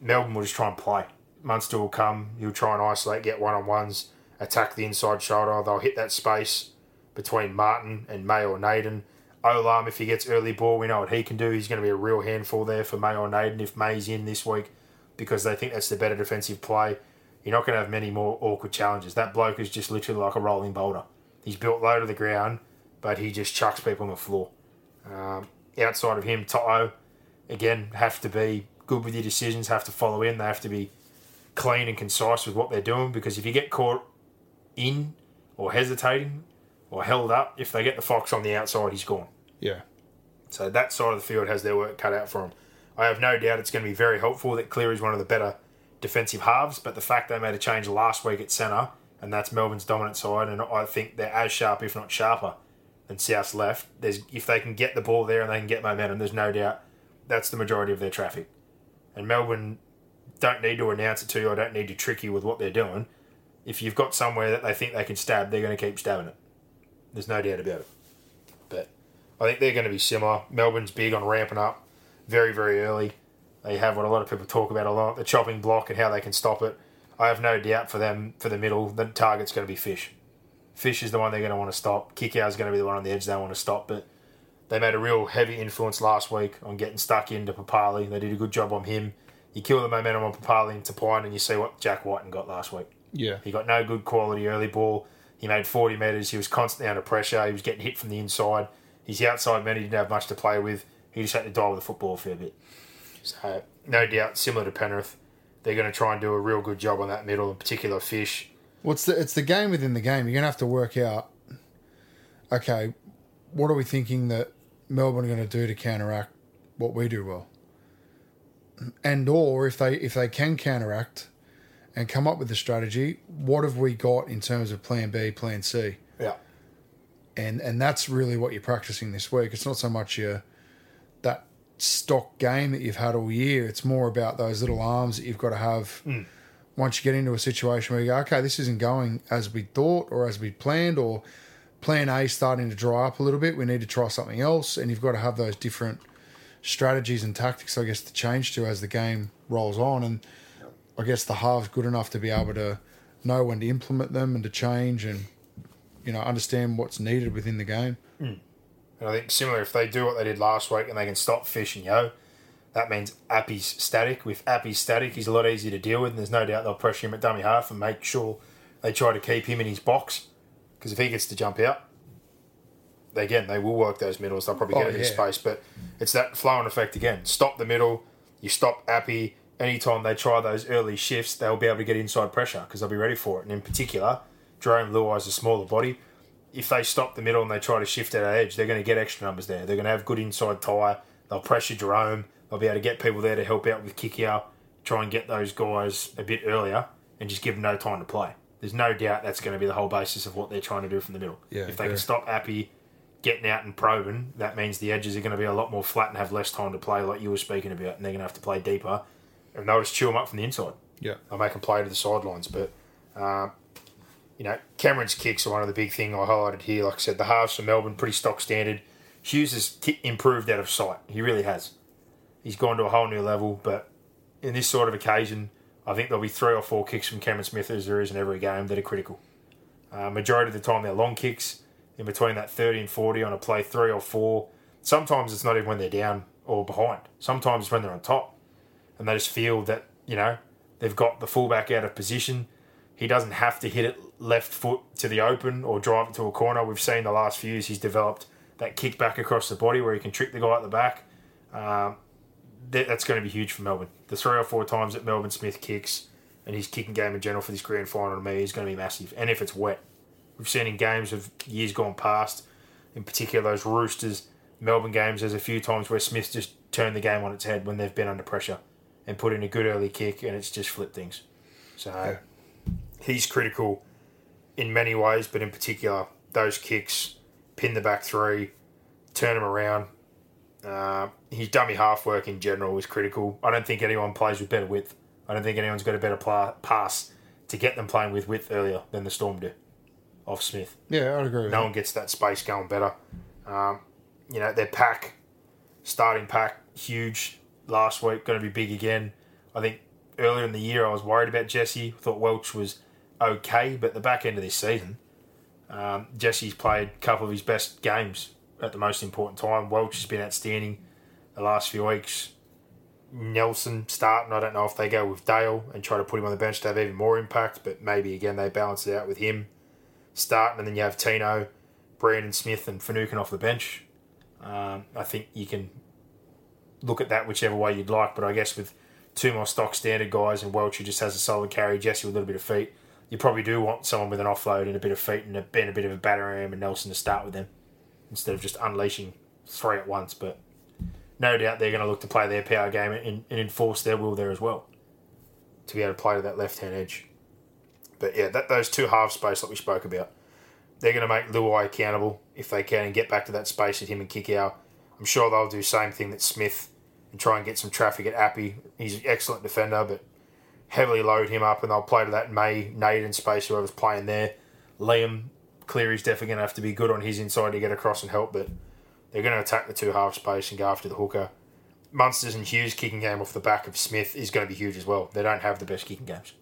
Melbourne will just try and play. Munster will come, he'll try and isolate, get one on ones, attack the inside shoulder. They'll hit that space between Martin and May or Naden. Olam, if he gets early ball, we know what he can do. He's going to be a real handful there for May or Naden if May's in this week because they think that's the better defensive play. You're not going to have many more awkward challenges. That bloke is just literally like a rolling boulder. He's built low to the ground, but he just chucks people on the floor. Um, outside of him, To'o, again, have to be good with your decisions, have to follow in. They have to be clean and concise with what they're doing because if you get caught in or hesitating or held up, if they get the Fox on the outside, he's gone. Yeah. So that side of the field has their work cut out for them. I have no doubt it's going to be very helpful that Cleary's one of the better defensive halves, but the fact they made a change last week at centre, and that's Melbourne's dominant side, and I think they're as sharp, if not sharper, than South's left. There's if they can get the ball there and they can get momentum, there's no doubt that's the majority of their traffic. And Melbourne don't need to announce it to you, I don't need to trick you with what they're doing. If you've got somewhere that they think they can stab, they're going to keep stabbing it. There's no doubt about it. But I think they're going to be similar. Melbourne's big on ramping up very, very early. They have what a lot of people talk about a lot the chopping block and how they can stop it. I have no doubt for them, for the middle, the target's going to be Fish. Fish is the one they're going to want to stop. Kikau is going to be the one on the edge they want to stop. But they made a real heavy influence last week on getting stuck into Papali. They did a good job on him. You kill the momentum on Papali and Tapine, and you see what Jack Wighton got last week. Yeah. He got no good quality early ball. He made 40 metres. He was constantly under pressure. He was getting hit from the inside. His outside man, he didn't have much to play with. He just had to die with the football for a bit. So, no doubt, similar to Penrith, they're going to try and do a real good job on that middle, in particular Fish. What's the? It's the game within the game. You're gonna have to work out. Okay, what are we thinking that Melbourne are going to do to counteract what we do well? And or if they if they can counteract and come up with a strategy, what have we got in terms of Plan B, Plan C? Yeah. and and that's really what you're practicing this week. It's not so much your that stock game that you've had all year. It's more about those little arms that you've got to have. Mm. Once you get into a situation where you go, okay, this isn't going as we thought or as we planned, or Plan A starting to dry up a little bit. We need to try something else, and you've got to have those different strategies and tactics, I guess, to change to as the game rolls on. And I guess the halves good enough to be able to know when to implement them and to change and you know understand what's needed within the game. Hmm. And I think similar if they do what they did last week and they can stop Fish and Yeo, that means Appy's static. With Appy's static, he's a lot easier to deal with, and there's no doubt they'll pressure him at dummy half and make sure they try to keep him in his box. Because if he gets to jump out, again, they will work those middles. They'll probably Oh, get into yeah. space, but it's that flow and effect again. Stop the middle, you stop Appy. Anytime they try those early shifts, they'll be able to get inside pressure because they'll be ready for it. And in particular, Jarome Luai's a smaller body if they stop the middle and they try to shift at our edge, they're going to get extra numbers there. They're going to have good inside tie. They'll pressure Jarome. They'll be able to get people there to help out with Kikau, try and get those guys a bit earlier and just give them no time to play. There's no doubt that's going to be the whole basis of what they're trying to do from the middle. Yeah, if they fair. can stop Appy getting out and probing, that means the edges are going to be a lot more flat and have less time to play, like you were speaking about, and they're going to have to play deeper. And they'll just chew them up from the inside. Yeah. They'll make them play to the sidelines. But, uh, you know, Cameron's kicks are one of the big thing I highlighted here. Like I said, the halves for Melbourne, pretty stock standard. Hughes has ki improved out of sight. He really has. He's gone to a whole new level. But in this sort of occasion, I think there'll be three or four kicks from Cameron Smith as there is in every game that are critical. Uh, majority of the time, they're long kicks in between that 30 and 40 on a play three or four. Sometimes it's not even when they're down or behind. Sometimes it's when they're on top and they just feel that you know they've got the fullback out of position. He doesn't have to hit it left foot to the open or drive it to a corner. We've seen the last few years he's developed that kick back across the body where he can trick the guy at the back. Um, that, that's going to be huge for Melbourne. The three or four times that Melbourne Smith kicks and his kicking game in general for this grand final to me is going to be massive. And if it's wet, we've seen in games of years gone past, in particular those Roosters Melbourne games, there's a few times where Smith's just turned the game on its head when they've been under pressure and put in a good early kick and it's just flipped things. So he's critical in many ways, but in particular, those kicks, pin the back three, turn them around. Uh, his dummy half work in general is critical. I don't think anyone plays with better width. I don't think anyone's got a better pla- pass to get them playing with width earlier than the Storm do off Smith. Yeah, I'd agree with No that. one gets that space going better. Um, you know, their pack, starting pack, huge last week, going to be big again. I think earlier in the year I was worried about Jesse. Thought Welch was okay, but the back end of this season, um, Jesse's played a couple of his best games at the most important time. Welch has been outstanding the last few weeks. Nelson starting. I don't know if they go with Dale and try to put him on the bench to have even more impact, but maybe again they balance it out with him starting, and then you have Tino, Brandon Smith, and Finucane off the bench. Um, I think you can look at that whichever way you'd like, but I guess with two more stock standard guys and Welch who just has a solid carry, Jesse with a little bit of feet, you probably do want someone with an offload and a bit of feet and a, and a bit of a batter ram and Nelson to start with them instead of just unleashing three at once. But no doubt they're going to look to play their power game and, and enforce their will there as well to be able to play to that left hand edge. But yeah, that those two half space that we spoke about, they're going to make Luai accountable if they can and get back to that space at him and Kikau. I'm sure they'll do the same thing that Smith and try and get some traffic at Appy. He's an excellent defender, but heavily load him up and they'll play to that May, Naden space, whoever's playing there. Liam Cleary's definitely going to have to be good on his inside to get across and help, but they're going to attack the two half space and go after the hooker. Munsters and Hughes kicking game off the back of Smith is going to be huge as well. They don't have the best kicking games.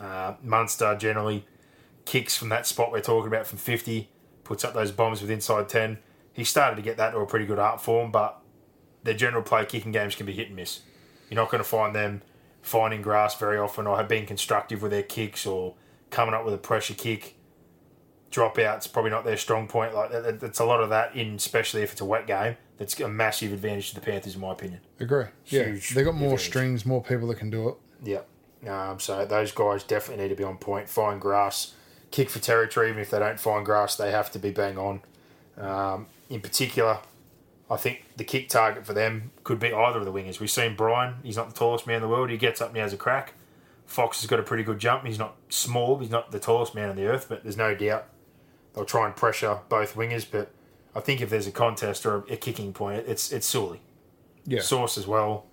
Uh, Munster generally kicks from that spot we're talking about from 50, puts up those bombs with inside 10. He started to get that to a pretty good art form, but their general play kicking games can be hit and miss. You're not going to find them finding grass very often or have been constructive with their kicks or coming up with a pressure kick. Dropouts probably not their strong point. Like that- that- That's a lot of that in, especially if it's a wet game. That's a massive advantage to the Panthers, in my opinion. Agree. Yeah, Huge they got more advantage. strings, more people that can do it. Yeah. Um, so those guys definitely need to be on point, find grass, kick for territory. Even if they don't find grass, they have to be bang on. Um, in particular, I think the kick target for them could be either of the wingers. We've seen Brian; he's not the tallest man in the world. He gets up and he has a crack. Fox has got a pretty good jump. He's not small. He's not the tallest man on the earth, but there's no doubt they'll try and pressure both wingers. But I think if there's a contest or a, kicking point, it's it's Sully. Yeah. Source as well.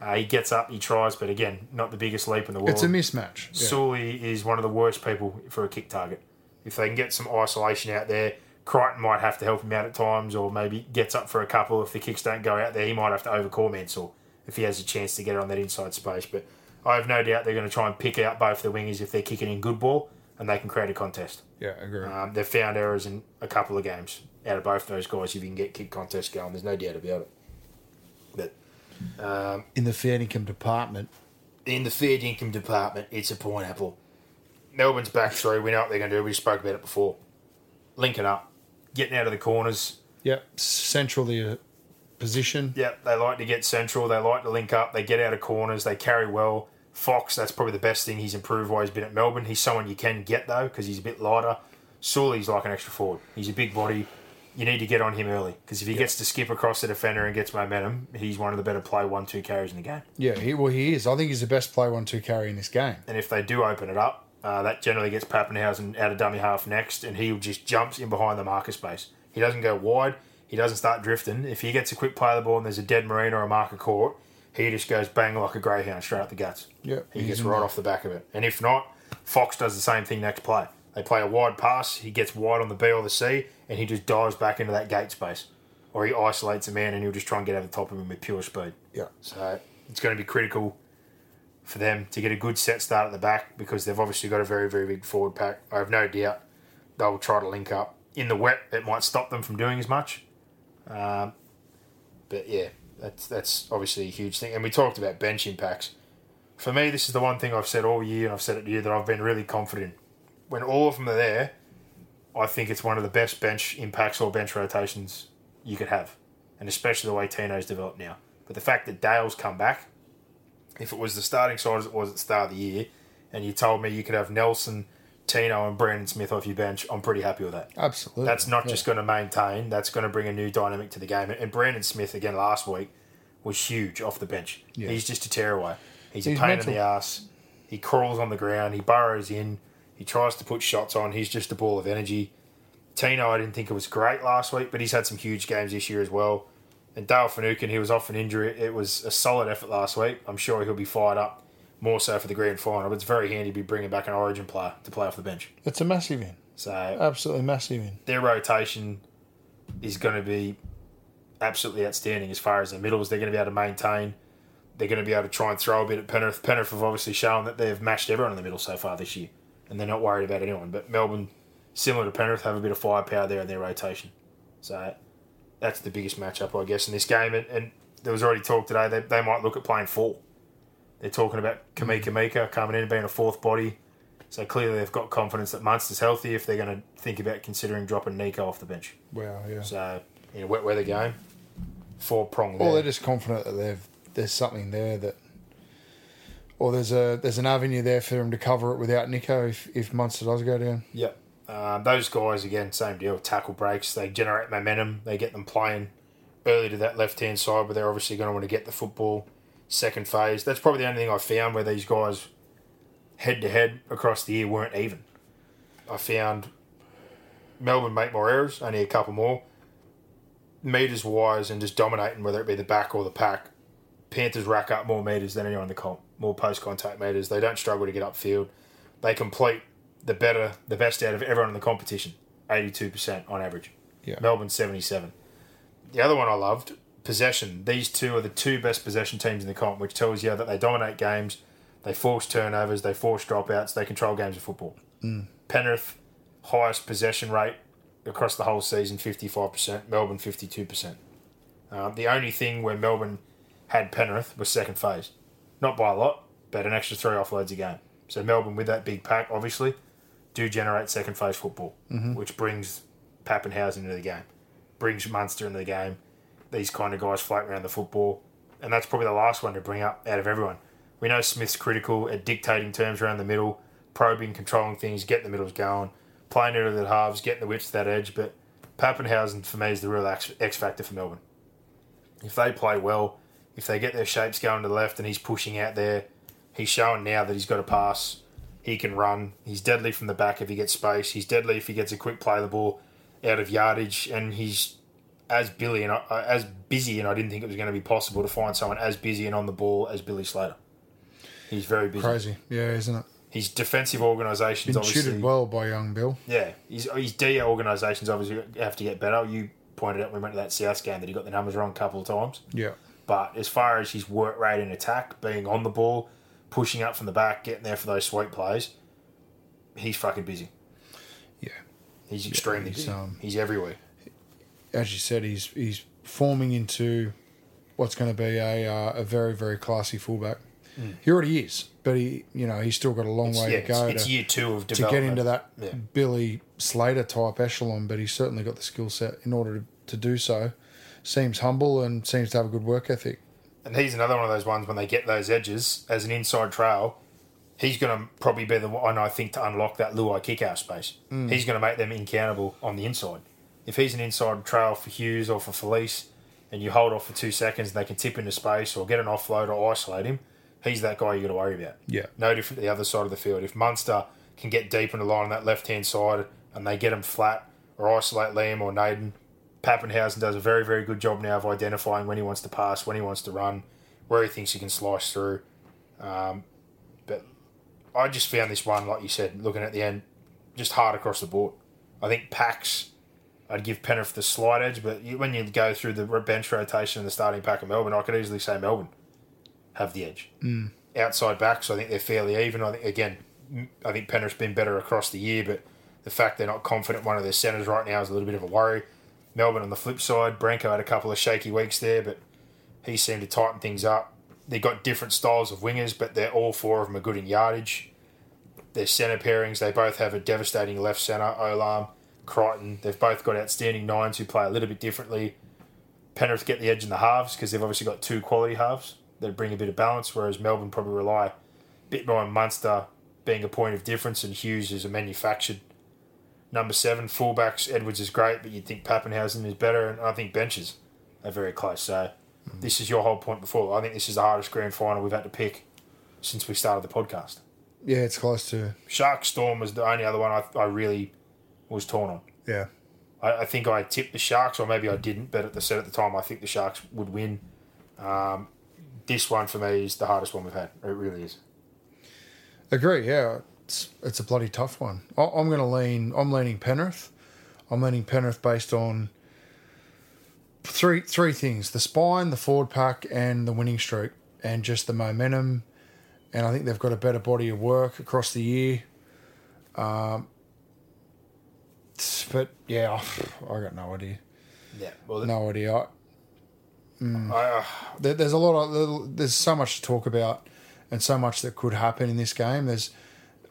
Uh, he gets up, he tries, but again, not the biggest leap in the world. It's a mismatch. Yeah. Sully is one of the worst people for a kick target. If they can get some isolation out there, Crichton might have to help him out at times, or maybe gets up for a couple. If the kicks don't go out there, he might have to overcall Mansour if he has a chance to get on that inside space. But I have no doubt they're going to try and pick out both the wingers if they're kicking in good ball and they can create a contest. Yeah, I agree. Um, they've found errors in a couple of games out of both those guys. If you can get kick contests going, there's no doubt about it. But um, in the fair income department, in the fair income department, it's a pineapple. Melbourne's back three. We know what they're going to do. We spoke about it before. Linking up, getting out of the corners. Yep, centrally uh, position. Yep, they like to get central. They like to link up. They get out of corners. They carry well. Fox, that's probably the best thing he's improved while he's been at Melbourne. He's someone you can get though because he's a bit lighter. Sully's like an extra forward. He's a big body. You need to get on him early because if he gets to skip across the defender and gets momentum, he's one of the better play one two carries in the game. Yeah, he, well he is. I think he's the best play one two carry in this game. And if they do open it up, uh, that generally gets Papenhuyzen out of dummy half next, and he just jumps in behind the marker space. He doesn't go wide. He doesn't start drifting. If he gets a quick play of the ball and there's a dead marine or a marker caught, he just goes bang like a greyhound straight up the guts. Yeah, he gets right off the back of it. And if not, Fox does the same thing next play. They play a wide pass. He gets wide on the B or the C, and he just dives back into that gate space, or he isolates a man and he'll just try and get over the top of him with pure speed. Yeah. So it's going to be critical for them to get a good set start at the back because they've obviously got a very very big forward pack. I have no doubt they'll try to link up in the wet. It might stop them from doing as much. Um, but yeah, that's that's obviously a huge thing. And we talked about bench impacts. For me, this is the one thing I've said all year, and I've said it to you that I've been really confident. When all of them are there, I think it's one of the best bench impacts or bench rotations you could have, and especially the way Tino's developed now. But the fact that Dale's come back, if it was the starting side as it was at the start of the year, and you told me you could have Nelson, Tino, and Brandon Smith off your bench, I'm pretty happy with that. Absolutely. That's not yeah. just going to maintain, that's going to bring a new dynamic to the game. And Brandon Smith, again, last week, was huge off the bench. Yeah. He's just a tearaway. He's, He's a pain mental. in the ass. He crawls on the ground, he burrows in, he tries to put shots on. He's just a ball of energy. Tino, I didn't think it was great last week, but he's had some huge games this year as well. And Dale Finucane, he was off an injury. It was a solid effort last week. I'm sure he'll be fired up more so for the grand final. But it's very handy to be bringing back an Origin player to play off the bench. It's a massive in. So absolutely massive in. Their rotation is going to be absolutely outstanding as far as the middles. They're going to be able to maintain. They're going to be able to try and throw a bit at Penrith. Penrith have obviously shown that they've mashed everyone in the middle so far this year, and they're not worried about anyone. But Melbourne, similar to Penrith, have a bit of firepower there in their rotation. So that's the biggest matchup, I guess, in this game. And, and there was already talk today they, they might look at playing four. They're talking about Kamika mm. Mika coming in and being a fourth body. So clearly they've got confidence that Munster's healthy if they're going to think about considering dropping Nico off the bench. Wow, yeah. So in a wet weather game, four prong. Well, they're just confident that they've there's something there that, or there's a there's an avenue there for them to cover it without Nico if if Munster does go down. Yep. Um, those guys again, same deal. Tackle breaks, they generate momentum. They get them playing early to that left hand side, but they're obviously going to want to get the football second phase. That's probably the only thing I found where these guys head to head across the year weren't even. I found Melbourne make more errors, only a couple more. Meters wise and just dominating, whether it be the back or the pack. Panthers rack up more meters than anyone in the comp, more post contact meters. They don't struggle to get upfield. They complete the better, the best out of everyone in the competition, 82% on average. Yeah. Melbourne 77. The other one I loved, possession. These two are the two best possession teams in the comp, which tells you that they dominate games, they force turnovers, they force dropouts, they control games of football. Mm. Penrith, highest possession rate across the whole season, 55%, Melbourne 52%. Um, the only thing where Melbourne had Penrith was second phase. Not by a lot, but an extra three offloads a game. So Melbourne, with that big pack, obviously, do generate second phase football, mm-hmm. which brings Papenhuyzen into the game, brings Munster into the game. These kind of guys float around the football, and that's probably the last one to bring up out of everyone. We know Smith's critical at dictating terms around the middle, probing, controlling things, getting the middles going, playing into the halves, getting the width to that edge. But Papenhuyzen, for me, is the real X factor for Melbourne. If they play well, if they get their shapes going to the left and he's pushing out there, he's showing now that he's got a pass. He can run. He's deadly from the back if he gets space. He's deadly if he gets a quick play of the ball out of yardage. And he's as Billy and uh, as busy, and I didn't think it was going to be possible to find someone as busy and on the ball as Billy Slater. He's very busy. Crazy, yeah, isn't it? His defensive organisations Been obviously tutored well by young Bill. yeah, his, his D organisations obviously have to get better. You pointed out when we went to that South game that he got the numbers wrong a couple of times. Yeah, But as far as his work rate in attack, being on the ball, pushing up from the back, getting there for those sweep plays, he's fucking busy. yeah. He's extremely he's, busy. um, he's everywhere. As you said, he's he's forming into what's going to be a uh, a very very classy fullback. He already is, but he you know he's still got a long. It's, way yeah, to go it's, it's to, year two of to get into that Yeah. Billy Slater type echelon. But he's certainly got the skill set in order to, to do so. Seems humble and seems to have a good work ethic. And he's another one of those ones when they get those edges as an inside trail, he's going to probably be the one I think to unlock that Luai Kikau space. Hmm. He's going to make them incountable on the inside. If he's an inside trail for Hughes or for Felise, and you hold off for two seconds and they can tip into space or get an offload or isolate him, he's that guy you got to worry about. Yeah. No different to the other side of the field. If Munster can get deep in the line on that left hand side and they get him flat or isolate Liam or Naden, Papenhuyzen does a very, very good job now of identifying when he wants to pass, when he wants to run, where he thinks he can slice through. Um, but I just found this one, like you said, looking at the end, just hard across the board. I think Pax, I'd give Penrith the slight edge, but when you go through the bench rotation and the starting pack of Melbourne, I could easily say Melbourne have the edge. Mm. Outside backs, I think they're fairly even. I think again, I think Penrith's been better across the year, but the fact they're not confident one of their centres right now is a little bit of a worry. Melbourne on the flip side, Brenko had a couple of shaky weeks there, but he seemed to tighten things up. They've got different styles of wingers, but they're all four of them are good in yardage. Their centre pairings, they both have a devastating left centre, Olam, Crichton. They've both got outstanding nines who play a little bit differently. Penrith get the edge in the halves because they've obviously got two quality halves that bring a bit of balance, whereas Melbourne probably rely a bit more on Munster being a point of difference and Hughes is a manufactured number seven. Fullbacks, Edwards is great, but you'd think Papenhuyzen is better, and I think benches are very close. So this is your whole point before. I think this is the hardest grand final we've had to pick since we started the podcast. Yeah, it's close to Shark Storm was the only other one I, I really was torn on. yeah. I, I think I tipped the Sharks, or maybe I didn't, but at the set at the time, I think the Sharks would win. Um, this one for me is the hardest one we've had. It really is. Agree. Yeah, it's it's a bloody tough one. I, I'm going to lean. I'm leaning Penrith. I'm leaning Penrith based on three three things: the spine, the forward pack, and the winning streak, and just the momentum. And I think they've got a better body of work across the year. Um, but yeah, I got no idea. Yeah. Well, No idea. I, I, uh, there, there's a lot of there's so much to talk about and so much that could happen in this game there's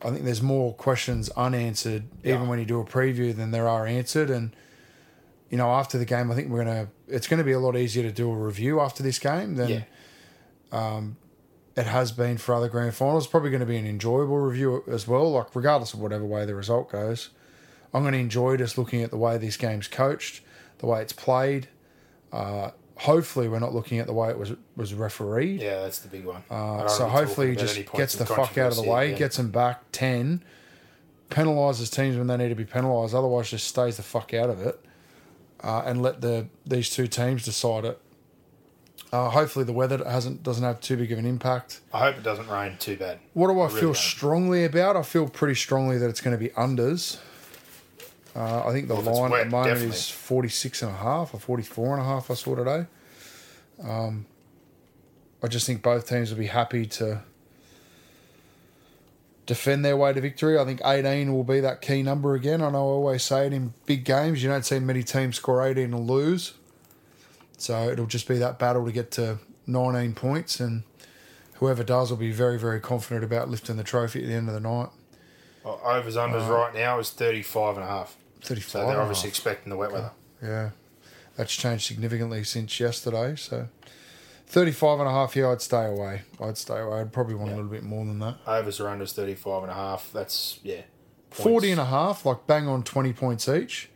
i think there's more questions unanswered even when you do a preview than there are answered. And you know after the game i think we're gonna it's going to be a lot easier to do a review after this game than yeah. it has been for other grand finals. Probably going to be an enjoyable review as well like regardless of whatever way the result goes. I'm going to enjoy just looking at the way this game's coached the way it's played uh, hopefully we're not looking at the way it was was refereed Yeah, that's the big one. Uh, so hopefully he just gets the fuck out of the way, yeah. gets them back 10, penalises teams when they need to be penalised, otherwise just stays the fuck out of it uh, and let the these two teams decide it. Uh, hopefully the weather hasn't doesn't have too big of an impact. I hope it doesn't rain too bad. What do I, really feel strongly about? I feel pretty strongly that it's going to be unders. Uh, I think the Well, line wet, at the moment definitely. is 46 and a half or 44 and a half I saw today. Um, I just think both teams will be happy to defend their way to victory. I think 18 will be that key number again. I know I always say it in big games. You don't see many teams score 18 and lose. So it'll just be that battle to get to 19 points and whoever does will be very, very confident about lifting the trophy at the end of the night. Well, overs unders right now is 35 and a half. 35. So they're obviously expecting the wet weather. Yeah, that's changed significantly since yesterday. So 35 and a half, yeah, I'd stay away. I'd stay away. I'd probably want a little bit more than that. Overs or unders 35 and a half. That's, yeah. 40 and a half, like bang on 20 points each,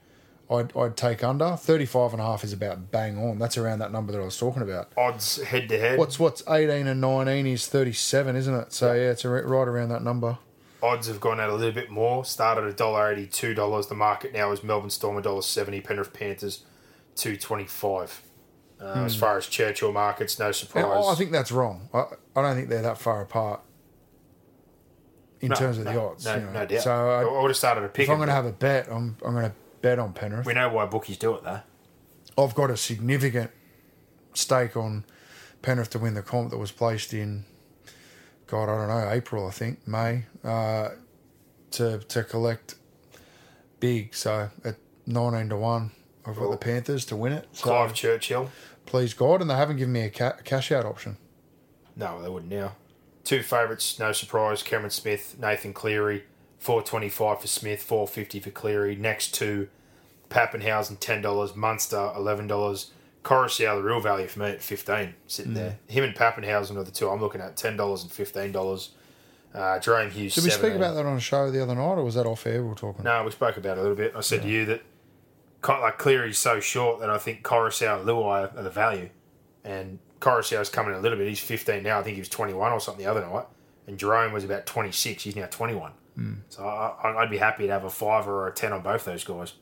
I'd, I'd take under. 35 and a half is about bang on. That's around that number that I was talking about. Odds head to head. What's what's 18 and 19 is 37, isn't it? So, yeah, it's a, right around that number. Odds have gone out a little bit more. Started at $1.80, $2. The market now is Melbourne Storm $1.70, Penrith Panthers two twenty five. Uh, As far as Churchill markets, no surprise. And I think that's wrong. I, I don't think they're that far apart in No, terms of the odds. No, you know. no doubt. So I, I, would have started a pick. if I'm going to have a bet, I'm, I'm going to bet on Penrith. we know why bookies do it though. I've got a significant stake on Penrith to win the comp that was placed in, God, I don't know, April, I think, May, uh, to to collect big. So at 19 to 1, I've got the Panthers to win it. So Clive Churchill. please God, and they haven't given me a ca- cash out option. No, they wouldn't now. Two favourites, no surprise. Cameron Smith, Nathan Cleary, four twenty five for Smith, four fifty for Cleary. Next two, Papenhuyzen ten dollars, Munster eleven dollars. Koroisau, the real value for me at fifteen, sitting there. Him and Papenhuyzen are the two I'm looking at, ten dollars and fifteen dollars. Uh, Jerome Hughes. Did we speak about that on a show the other night, or was that off air we were talking? No, we spoke about it a little bit. I said to you that like Cleary's so short that I think Koroisau and Luai are the value. And Koroisau's coming a little bit. He's 15 now. I think he was 21 or something the other night. And Jerome was about 26. He's now 21. Hmm. So I, I'd be happy to have a five or a 10 on both those guys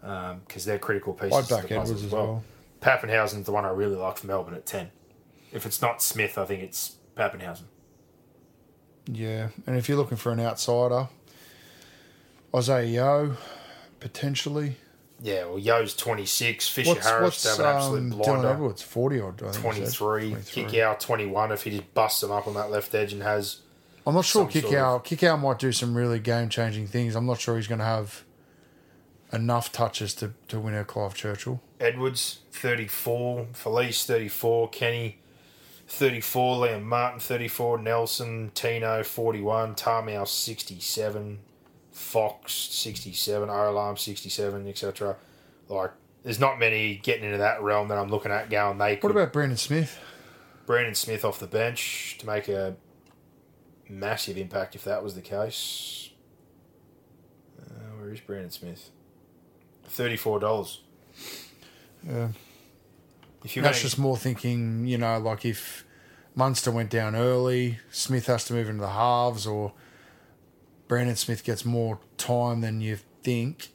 because they're critical pieces. I'd to back Edwards as well. Papenhuyzen's the one I really like for Melbourne at 10. If it's not Smith, I think it's Papenhuyzen. Yeah, and if you're looking for an outsider, Isaiah Yeo, potentially. Yeah, well, Yeo's 26. Fisher What's Harris what's to have an absolute um, blinder. Dylan Edwards? Forty odd. I think 23, 23. Kikau 21 if he just busts them up on that left edge and has I'm not sure kick sort of- out. Kikau might do some really game changing things. I'm not sure he's going to have enough touches to, to win a Clive Churchill. Edwards 34, Felise 34, Kenny 34, Liam Martin 34, Nelson, Tino 41, Tamou 67, Fox 67, Olam 67, etc. Like, there's not many getting into that realm that I'm looking at going, they What could. about Brandon Smith? Brandon Smith off the bench to make a massive impact if that was the case. Uh, where is Brandon Smith? Thirty-four dollars. Yeah. If you That's just more thinking, you know, like if Munster went down early, Smith has to move into the halves, or Brandon Smith gets more time than you think.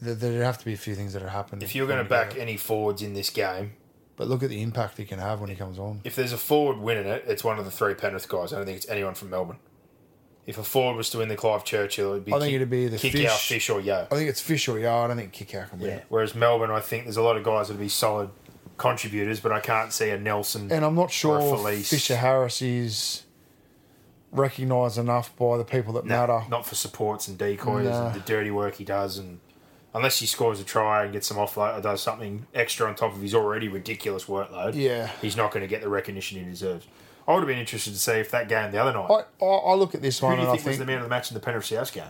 There- There'd have to be a few things that have happened. if you're going to back any forwards in this game, but look at the impact he can have when he comes on. if there's a forward winning it, it's one of the three Penrith guys. I don't think it's anyone from Melbourne. If a forward was to win the Clive Churchill, it'd be I think kick, it'd be the kick Fish. out Fish or Yeo. I think it's Fish or Yard. I don't think Kikau can win. Yeah. it. Whereas Melbourne, I think there's a lot of guys that'd be solid contributors, but I can't see a Nelson And I'm not sure Fisher Harris is recognised enough by the people that No, matter. not for supports and decoys No. and the dirty work he does. And unless he scores a try and gets some offload or does something extra on top of his already ridiculous workload, Yeah. he's not going to get the recognition he deserves. I would have been interested to see if that game the other night. I, I, I look at this who one do you and I think was the man of the match in the Penrith South game?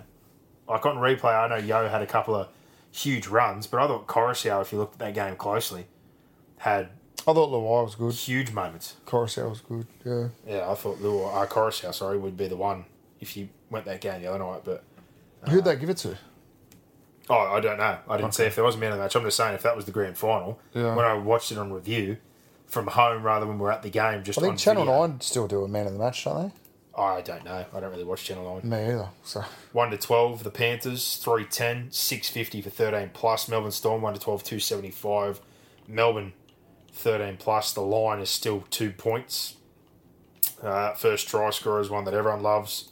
Like on replay, I know Yeo had a couple of huge runs, but I thought Koroisau, if you looked at that game closely, had I thought Luai was good. huge moments. Koroisau was good. Yeah. Yeah, I thought Lua, uh, Koroisau, sorry, would be the one if you went that game the other night, but. Who'd they give it to? Oh, I don't know. I didn't see if there was a man of the match. I'm just saying if that was the grand final. Yeah. When I watched it on review from home rather than when we're at the game, just I think on Channel video. Nine still do a man of the match, don't they? I don't know. I don't really watch Channel 9. Me either. So 1 to 12, the Panthers, 310, 650 for 13 plus. Melbourne Storm, 1 to 12, 275. Melbourne, 13 plus. The line is still two points. Uh, first try scorer is one that everyone loves.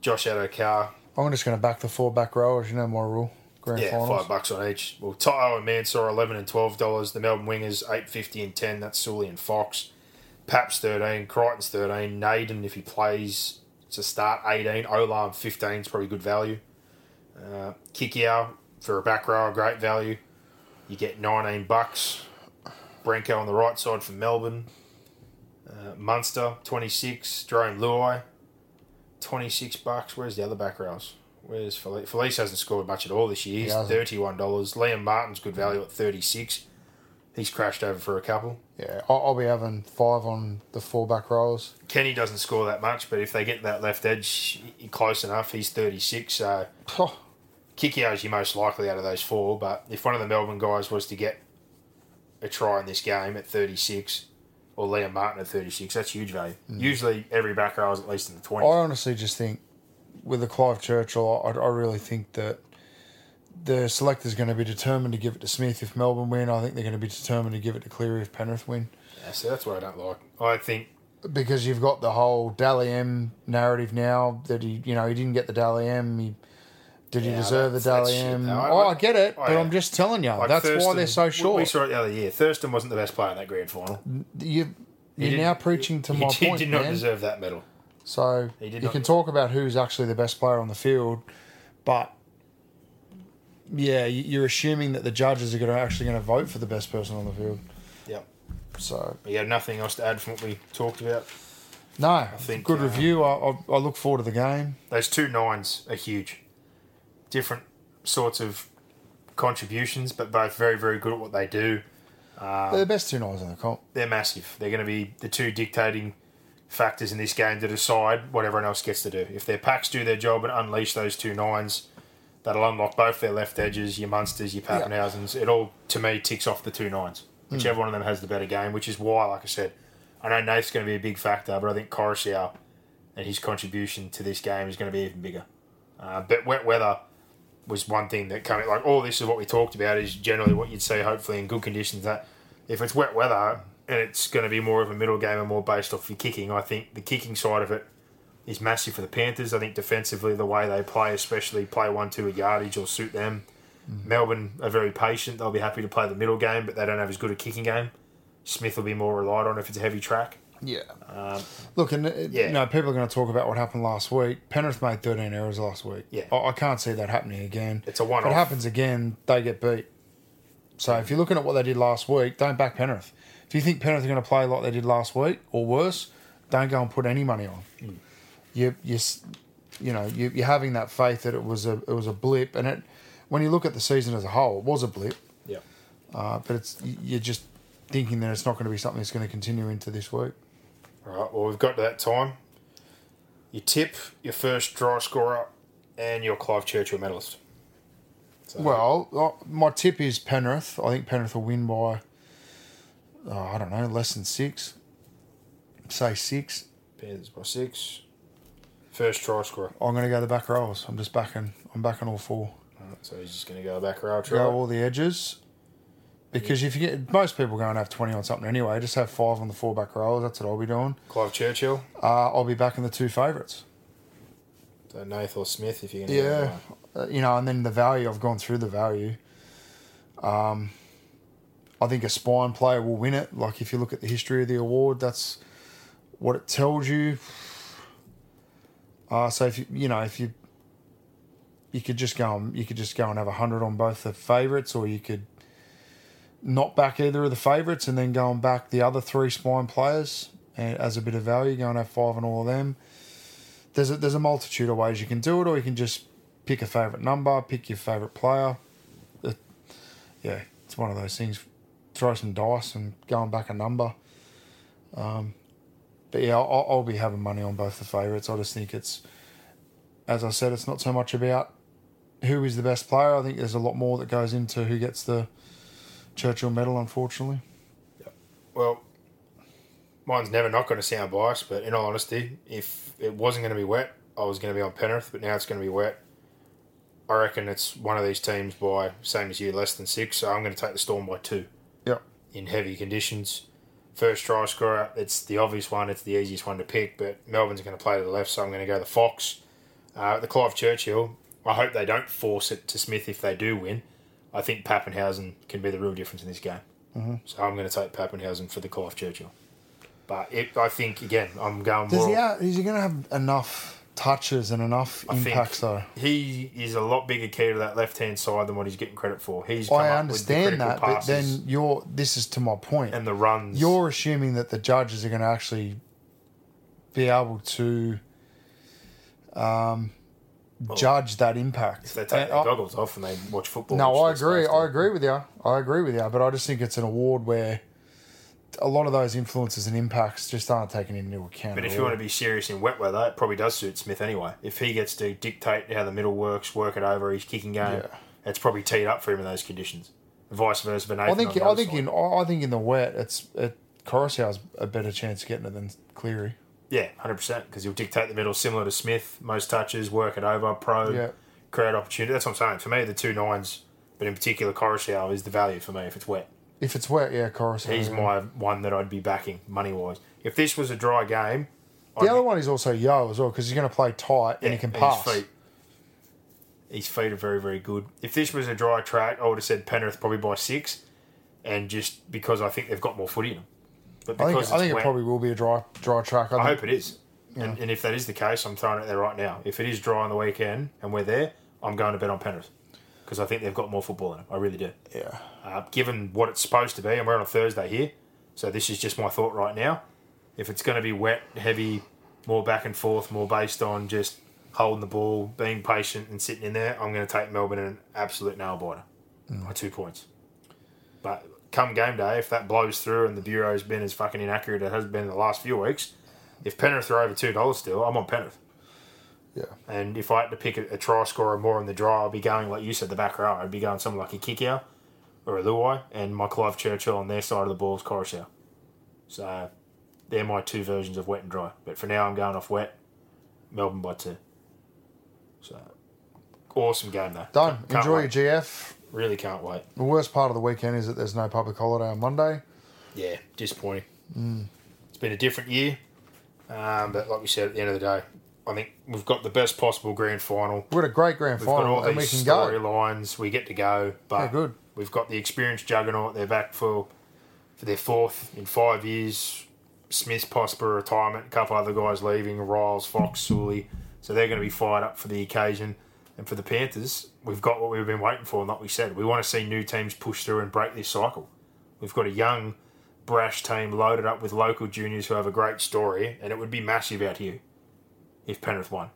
Josh Addo-Carr, I'm just going to back the four back rowers. You know my rule. Grand Yeah, finals. five bucks on each. Well, To'o and Mansour eleven and twelve dollars. The Melbourne Wingers eight fifty and ten. That's Sully and Fox. Paps thirteen. Crichton's thirteen. Naden if he plays to start eighteen. Olam fifteen is probably good value. Uh, Kikau for a back row, great value. You get nineteen bucks. Brenko on the right side for Melbourne. Uh, Munster twenty six. Jarome Luai twenty six bucks. Where's the other back rows? Where's Felise? Felise hasn't scored much at all this year. He's hasn't. thirty one dollars. Liam Martin's good value at thirty six. He's crashed over for a couple. Yeah, I'll, I'll be having five on the fullback roles. Kenny doesn't score that much, but if they get that left edge close enough, he's 36. So Oh, Kikau's your most likely out of those four. But if one of the Melbourne guys was to get a try in this game at 36, or Liam Martin at 36, that's huge value. Hmm. Usually every back row is at least in the 20s. I honestly just think with the Clive Churchill, I, I really think that the selector's going to be determined to give it to Smith if Melbourne win. I think they're going to be determined to give it to Cleary if Penrith win. Yeah, see, that's what I don't like. I think because you've got the whole Dally M narrative now that he, you know, he didn't get the Dally M. He, did he deserve the Dally M? oh, I- I get it, I- but I'm just telling you, like that's why they're so short. We saw it the other year. Thurston wasn't the best player in that grand final. You, you're now preaching to he my did, point, did not man. deserve that medal. So you not- can talk about who's actually the best player on the field, but yeah, you- you're assuming that the judges are going to actually going to vote for the best person on the field. Yep. So You have nothing else to add from what we talked about. no, I think, good uh, review. I, I, I look forward to the game. Those two nines are huge. Different sorts of contributions, but both very, very good at what they do. They're the best two nines in the comp. They're massive. They're going to be the two dictating factors in this game to decide what everyone else gets to do. If their packs do their job and unleash those two nines, that'll unlock both their left edges, your Munsters, your Papenhuyzens. It all, to me, ticks off the two nines. Whichever one of them has the better game, which is why, like I said, I know Nath's going to be a big factor, but I think Koroisau and his contribution to this game is going to be even bigger. Uh, but wet weather was one thing that came like all this is what we talked about is generally what you'd see hopefully in good conditions that if it's wet weather and it's going to be more of a middle game and more based off your kicking I think the kicking side of it is massive for the Panthers I think defensively the way they play especially play one two at yardage will suit them Melbourne are very patient they'll be happy to play the middle game but they don't have as good a kicking game Smith will be more relied on if it's a heavy track Yeah. Look, and uh, yeah. you know, people are going to talk about what happened last week. Penrith made 13 errors last week. Yeah. I, I can't see that happening again. It's a one-off. it happens again, they get beat. So if you're looking at what they did last week, don't back Penrith. If you think Penrith are going to play like they did last week or worse, don't go and put any money on. Hmm. You you you know you, you're having that faith that it was a it was a blip, and it when you look at the season as a whole, it was a blip. yeah Uh, but it's you're just thinking that it's not going to be something that's going to continue into this week. All right, well, we've got to that time. Your tip, your first draw scorer, and your Clive Churchill medalist. So, Well, uh, my tip is Penrith. I think Penrith will win by, oh, I don't know, less than six. Say six. Panthers by six. First try scorer. I'm going to go the back rows. I'm just backing. I'm backing all four. Right, so he's just going to go back row try. Go all the edges. Because if you get most people going to have twenty on something anyway, just have five on the four back rows. That's what I'll be doing. Clive Churchill. Uh, I'll be backing the two favourites. So Nath or Smith, if you're going to Yeah, uh, you know, and then the value. I've gone through the value. Um, I think a spine player will win it. Like if you look at the history of the award, that's what it tells you. Uh, so if you you know if you you could just go and you could just go and have a hundred on both the favourites, or you could not back either of the favourites and then go and back the other three spine players and as a bit of value. Go and have five on all of them there's a, there's a multitude of ways you can do it, or you can just pick a favourite number, pick your favourite player. Yeah, it's one of those things. Throw some dice and going back a number. Um, but yeah, I'll, I'll be having money on both the favourites. I just think it's, as I said, it's not so much about who is the best player. I think there's a lot more that goes into who gets the Churchill medal, unfortunately. Well, mine's never not going to sound biased, but in all honesty, if it wasn't going to be wet, I was going to be on Penrith, but now it's going to be wet. I reckon it's one of these teams by, same as you, less than six, so I'm going to take the Storm by two. In heavy conditions. First try scorer, it's the obvious one, it's the easiest one to pick, but Melbourne's going to play to the left, so I'm going to go the Fox. Uh, the Clive Churchill, I hope they don't force it to Smith if they do win. I think Papenhuyzen can be the real difference in this game. Mm-hmm. So I'm going to take Papenhuyzen for the Clive Churchill. But it, I think, again, I'm going Does more. he have, is he going to have enough touches and enough I impacts though? He is a lot bigger key to that left hand side than what he's getting credit for. He's come I up with the understand that, but then you're. This is to my point. and the runs. You're assuming that the judges are going to actually be able to, um, judge that impact. If they take And their I- goggles off and they watch football. no, I agree. I agree with you. I agree with you. But I just think it's an award where a lot of those influences and impacts just aren't taken into account. But if you want to be serious in wet weather, it probably does suit Smith anyway. If he gets to dictate how the middle works, work it over his kicking game, Yeah. it's probably teed up for him in those conditions. Vice versa for I think I think side. in I think in the wet, it's it, Koroisau's a better chance of getting it than Cleary. Yeah, hundred percent. Because he'll dictate the middle, similar to Smith. Most touches, work it over, pro, Yeah. create opportunity. That's what I'm saying. For me, the two nines, but in particular, Koroisau is the value for me if it's wet. If it's wet, yeah, Koroisau. He's my one that I'd be backing money wise. If this was a dry game, The I'd other be- one is also Yeo as well because he's going to play tight and he can pass. His feet, his feet are very, very good. If this was a dry track, I would have said Penrith probably by six, and just because I think they've got more footy in them. But I think I think it probably will be a dry dry track. I think- hope it is. And, and if that is the case, I'm throwing it there right now. If it is dry on the weekend and we're there, I'm going to bet on Penrith because I think they've got more football in them. I really do. Yeah. Uh, given what it's supposed to be, and we're on a Thursday here, so this is just my thought right now. If it's going to be wet, heavy, more back and forth, more based on just holding the ball, being patient, and sitting in there, I'm going to take Melbourne in an absolute nail biter by two points. But come game day, if that blows through and the bureau's been as fucking inaccurate as it has been in the last few weeks, if Penrith are over two dollars still, I'm on Penrith. Yeah. And if I had to pick a, a try scorer more in the draw, I'd be going like you said, the back row. I'd be going someone like a Kikau or Luai, and my Clive Churchill on their side of the ball is Koroisau. So they're my two versions of wet and dry. But for now, I'm going off wet. Melbourne by two. So awesome game though. Done. Can't Enjoy wait. your GF. Really can't wait. The worst part of the weekend is that there's no public holiday on Monday. Yeah, disappointing. It's been a different year, um, but like we said, at the end of the day, I think we've got the best possible grand final. We had a great grand We've got final all and we these can go. storylines. We get to go, but Yeah, good. We've got the experienced juggernaut. They're back for for their fourth in five years. Smith's possible retirement. A couple other guys leaving. Riles, Fox, Sully. So they're going to be fired up for the occasion. And for the Panthers, we've got what we've been waiting for. And like we said, we want to see new teams push through and break this cycle. We've got a young, brash team loaded up with local juniors who have a great story, and it would be massive out here if Penrith won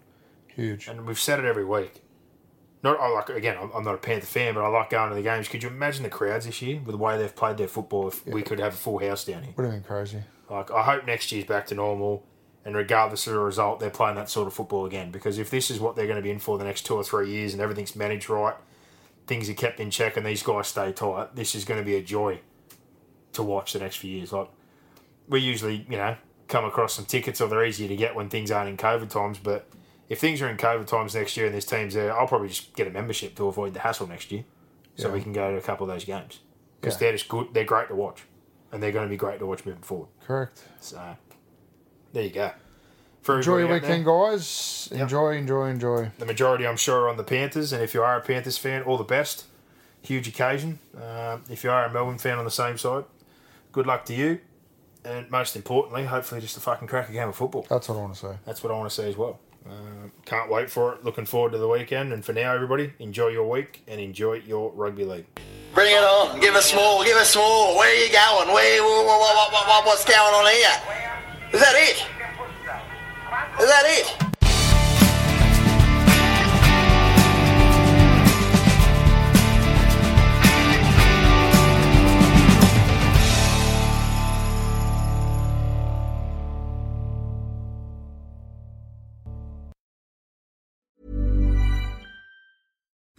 Huge. and we've said it every week. Not I like again. I'm, not a Panther fan, but I like going to the games. Could you imagine the crowds this year with the way they've played their football? If we could have a full house down here, Would have been crazy. like I hope next year's back to normal, and regardless of the result, they're playing that sort of football again. Because if this is what they're going to be in for the next two or three years, and everything's managed right, things are kept in check, and these guys stay tight, this is going to be a joy to watch the next few years. Like we usually, you know, come across some tickets, or they're easier to get when things aren't in COVID times. But if things are in COVID times next year and there's teams there, I'll probably just get a membership to avoid the hassle next year, so we can go to a couple of those games because Yeah. they're just good. They're great to watch, and they're going to be great to watch moving forward. Correct. So there you go. For Enjoy your weekend, there, guys. Enjoy, enjoy, enjoy. The majority, I'm sure, are on the Panthers, and if you are a Panthers fan, all the best. Huge occasion. Um, if you are a Melbourne fan on the same side, good luck to you. And most importantly, hopefully, just a fucking crack a game of football. That's what I want to say. That's what I want to say as well. Um, can't wait for it. Looking forward to the weekend. And for now, everybody, enjoy your week and enjoy your rugby league. Bring it on. Give us more. Give us more. Where are you going? Where? What, what, what, what's going on here? Is that it? Is that it?